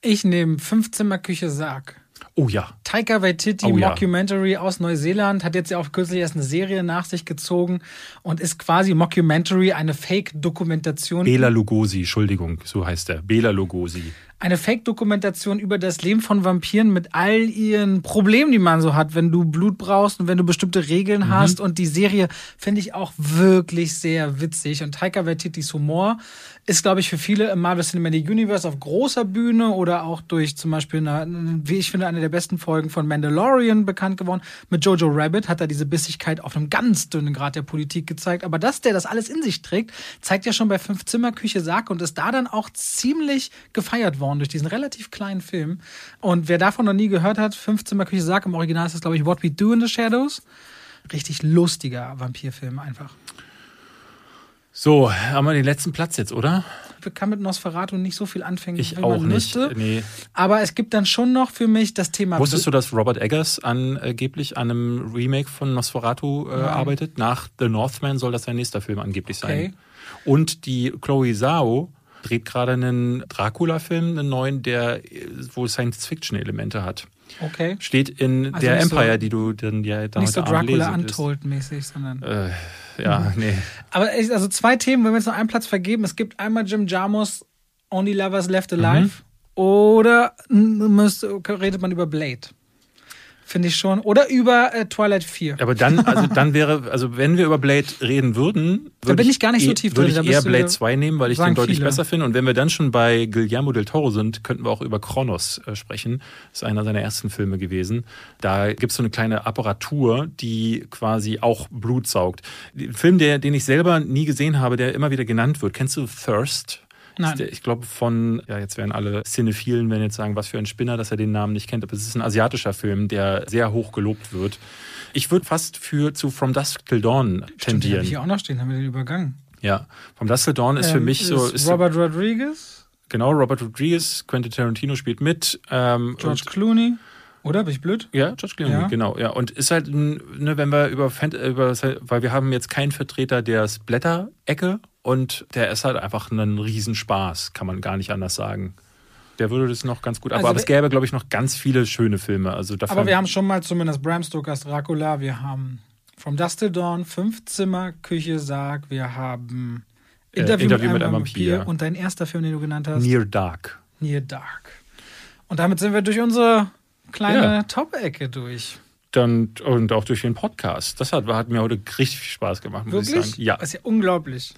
Speaker 2: Ich nehme Fünfzimmerküche Sarg.
Speaker 1: Oh ja.
Speaker 2: Taika Waititi
Speaker 1: Oh ja.
Speaker 2: Mockumentary aus Neuseeland hat jetzt ja auch kürzlich erst eine Serie nach sich gezogen und ist quasi Mockumentary, eine Fake-Dokumentation
Speaker 1: Bela Lugosi, Entschuldigung, so heißt er. Bela Lugosi.
Speaker 2: eine Fake-Dokumentation über das Leben von Vampiren mit all ihren Problemen, die man so hat, wenn du Blut brauchst und wenn du bestimmte Regeln hast. Und die Serie finde ich auch wirklich sehr witzig. Und Taika Waititis Humor ist, glaube ich, für viele im Marvel Cinematic Universe auf großer Bühne oder auch durch zum Beispiel, eine, wie ich finde, eine der besten Folgen von Mandalorian bekannt geworden. Mit Jojo Rabbit hat er diese Bissigkeit auf einem ganz dünnen Grad der Politik gezeigt. Aber dass der das alles in sich trägt, zeigt ja schon bei Fünf Zimmer Küche Sarg und ist da dann auch ziemlich gefeiert worden durch diesen relativ kleinen Film. Und wer davon noch nie gehört hat, Fünf Zimmer Küche Sarg, im Original ist das, glaube ich, What We Do in the Shadows. Richtig lustiger Vampirfilm einfach.
Speaker 1: So, haben wir den letzten Platz jetzt, oder?
Speaker 2: Ich kann mit Nosferatu nicht so viel anfangen,
Speaker 1: Ich
Speaker 2: wie
Speaker 1: auch
Speaker 2: man
Speaker 1: nicht.
Speaker 2: müsste.
Speaker 1: Nee.
Speaker 2: Aber es gibt dann schon noch für mich das Thema.
Speaker 1: Wusstest du, dass Robert Eggers angeblich an einem Remake von Nosferatu äh, arbeitet? Nach The Northman soll das sein nächster Film angeblich
Speaker 2: Okay.
Speaker 1: sein. Und die Chloe Zhao dreht gerade einen Dracula-Film, einen neuen, der äh, wohl Science-Fiction-Elemente hat.
Speaker 2: Okay.
Speaker 1: Steht in
Speaker 2: Also
Speaker 1: der
Speaker 2: nicht so-
Speaker 1: Empire, die du dann ja da
Speaker 2: Nicht so Dracula. Untold-mäßig, sondern.
Speaker 1: Äh, ja, nee.
Speaker 2: Aber also zwei Themen, wenn wir jetzt noch einen Platz vergeben. Es gibt einmal Jim Jarmus, Only Lovers Left Alive.
Speaker 1: Mhm.
Speaker 2: Oder müsste, redet man über Blade. Finde ich schon. Oder über äh, Twilight 4.
Speaker 1: Aber dann, also dann wäre, also wenn wir über Blade reden würden,
Speaker 2: Da
Speaker 1: würde
Speaker 2: bin ich gar nicht so tief
Speaker 1: würde
Speaker 2: drin, da
Speaker 1: ich eher Blade
Speaker 2: wieder-
Speaker 1: 2 nehmen, weil ich den deutlich
Speaker 2: viele.
Speaker 1: besser finde. Und wenn wir dann schon bei Guillermo del Toro sind, könnten wir auch über Kronos äh, sprechen. Das ist einer seiner ersten Filme gewesen. Da gibt es so eine kleine Apparatur, die quasi auch Blut saugt. Ein Film, der, den ich selber nie gesehen habe, der immer wieder genannt wird. Kennst du Thirst?
Speaker 2: Nein.
Speaker 1: Ist der- Ich glaube von, ja, jetzt werden alle Cinephilen, wenn jetzt sagen, was für ein Spinner, dass er den Namen nicht kennt. Aber es ist ein asiatischer Film, der sehr hoch gelobt wird. Ich würde fast für zu From Dusk Till Dawn
Speaker 2: Stimmt, den habe
Speaker 1: tendieren.
Speaker 2: ich hier auch noch stehen, haben wir den übergangen.
Speaker 1: Ja, From Dusk Till Dawn ist für
Speaker 2: Ähm,
Speaker 1: mich so,
Speaker 2: ist
Speaker 1: ist so
Speaker 2: Robert Rodriguez,
Speaker 1: genau Robert Rodriguez, Quentin Tarantino spielt mit. Ähm,
Speaker 2: George Clooney. Oder? Bin ich blöd?
Speaker 1: ja, George Clooney,
Speaker 2: Ja.
Speaker 1: genau, ja. Und ist halt, ne, wenn wir über, Fan- über, weil wir haben jetzt keinen Vertreter der Splatter-Ecke und der ist halt einfach ein Riesenspaß, kann man gar nicht anders sagen. Der würde das noch ganz gut, aber,
Speaker 2: Also
Speaker 1: aber es gäbe, glaube ich, noch ganz viele schöne Filme. Also
Speaker 2: Aber wir haben schon mal zumindest Bram Stokers Dracula, wir haben From Dusk Till Dawn, Fünf Zimmer, Küche, Sarg, wir haben
Speaker 1: Äh,
Speaker 2: Interview,
Speaker 1: Interview
Speaker 2: mit, einem Vampir. und dein erster Film, den du genannt hast,
Speaker 1: Near Dark.
Speaker 2: Near Dark. Und damit sind wir durch unsere kleine
Speaker 1: Ja.
Speaker 2: Top-Ecke durch.
Speaker 1: Dann, und auch durch den Podcast. Das hat, hat mir heute richtig viel Spaß gemacht, muss ich
Speaker 2: Wirklich?
Speaker 1: sagen. Ja.
Speaker 2: Das ist ja unglaublich.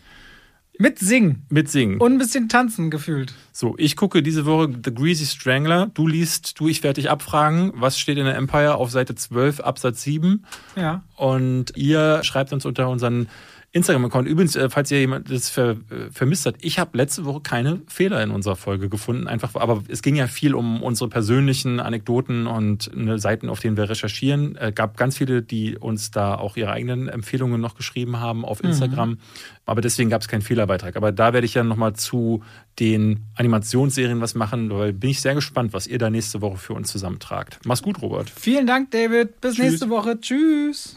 Speaker 2: Mit Singen.
Speaker 1: Mit Singen.
Speaker 2: Und ein bisschen tanzen gefühlt.
Speaker 1: So, ich gucke diese Woche The Greasy Strangler. Du liest, du, ich werde dich abfragen, was steht in der Empire auf Seite 12, Absatz 7.
Speaker 2: Ja.
Speaker 1: Und ihr schreibt uns unter unseren Instagram-Account. Übrigens, äh, falls ihr jemand das ver, äh, vermisst hat, ich habe letzte Woche keine Fehler in unserer Folge gefunden. Einfach, aber es ging ja viel um unsere persönlichen Anekdoten und ne, Seiten, auf denen wir recherchieren. Es äh, gab ganz viele, die uns da auch ihre eigenen Empfehlungen noch geschrieben haben auf Instagram. Mhm. Aber deswegen gab es keinen Fehlerbeitrag. Aber da werde ich ja nochmal zu den Animationsserien was machen, weil bin ich sehr gespannt, was ihr da nächste Woche für uns zusammentragt. Mach's gut, Robert.
Speaker 2: Vielen Dank, David. Bis Tschüss. nächste Woche. Tschüss.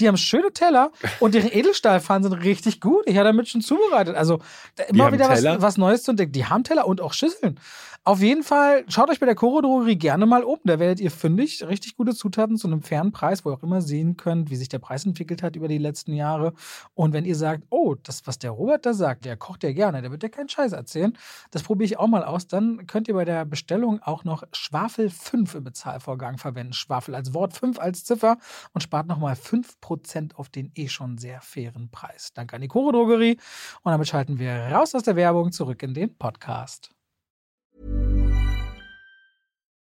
Speaker 2: Die haben schöne Teller und ihre Edelstahlpfannen sind richtig gut. Ich habe damit schon zubereitet. Also immer wieder was, was, Neues zu entdecken. Die haben Teller und auch Schüsseln. Auf jeden Fall schaut euch bei der Koro Drogerie gerne mal um. Da werdet ihr fündig richtig gute Zutaten zu einem fairen Preis, wo ihr auch immer sehen könnt, wie sich der Preis entwickelt hat über die letzten Jahre. Und wenn ihr sagt, oh, das, was der Robert da sagt, der kocht ja gerne, der wird ja keinen Scheiß erzählen, das probiere ich auch mal aus, dann könnt ihr bei der Bestellung auch noch Schwafel 5 im Bezahlvorgang verwenden. Schwafel als Wort, 5 als Ziffer und spart nochmal 5% Prozent auf den eh schon sehr fairen Preis. Danke an die Coro Drogerie. Und damit schalten wir raus aus der Werbung zurück in den Podcast.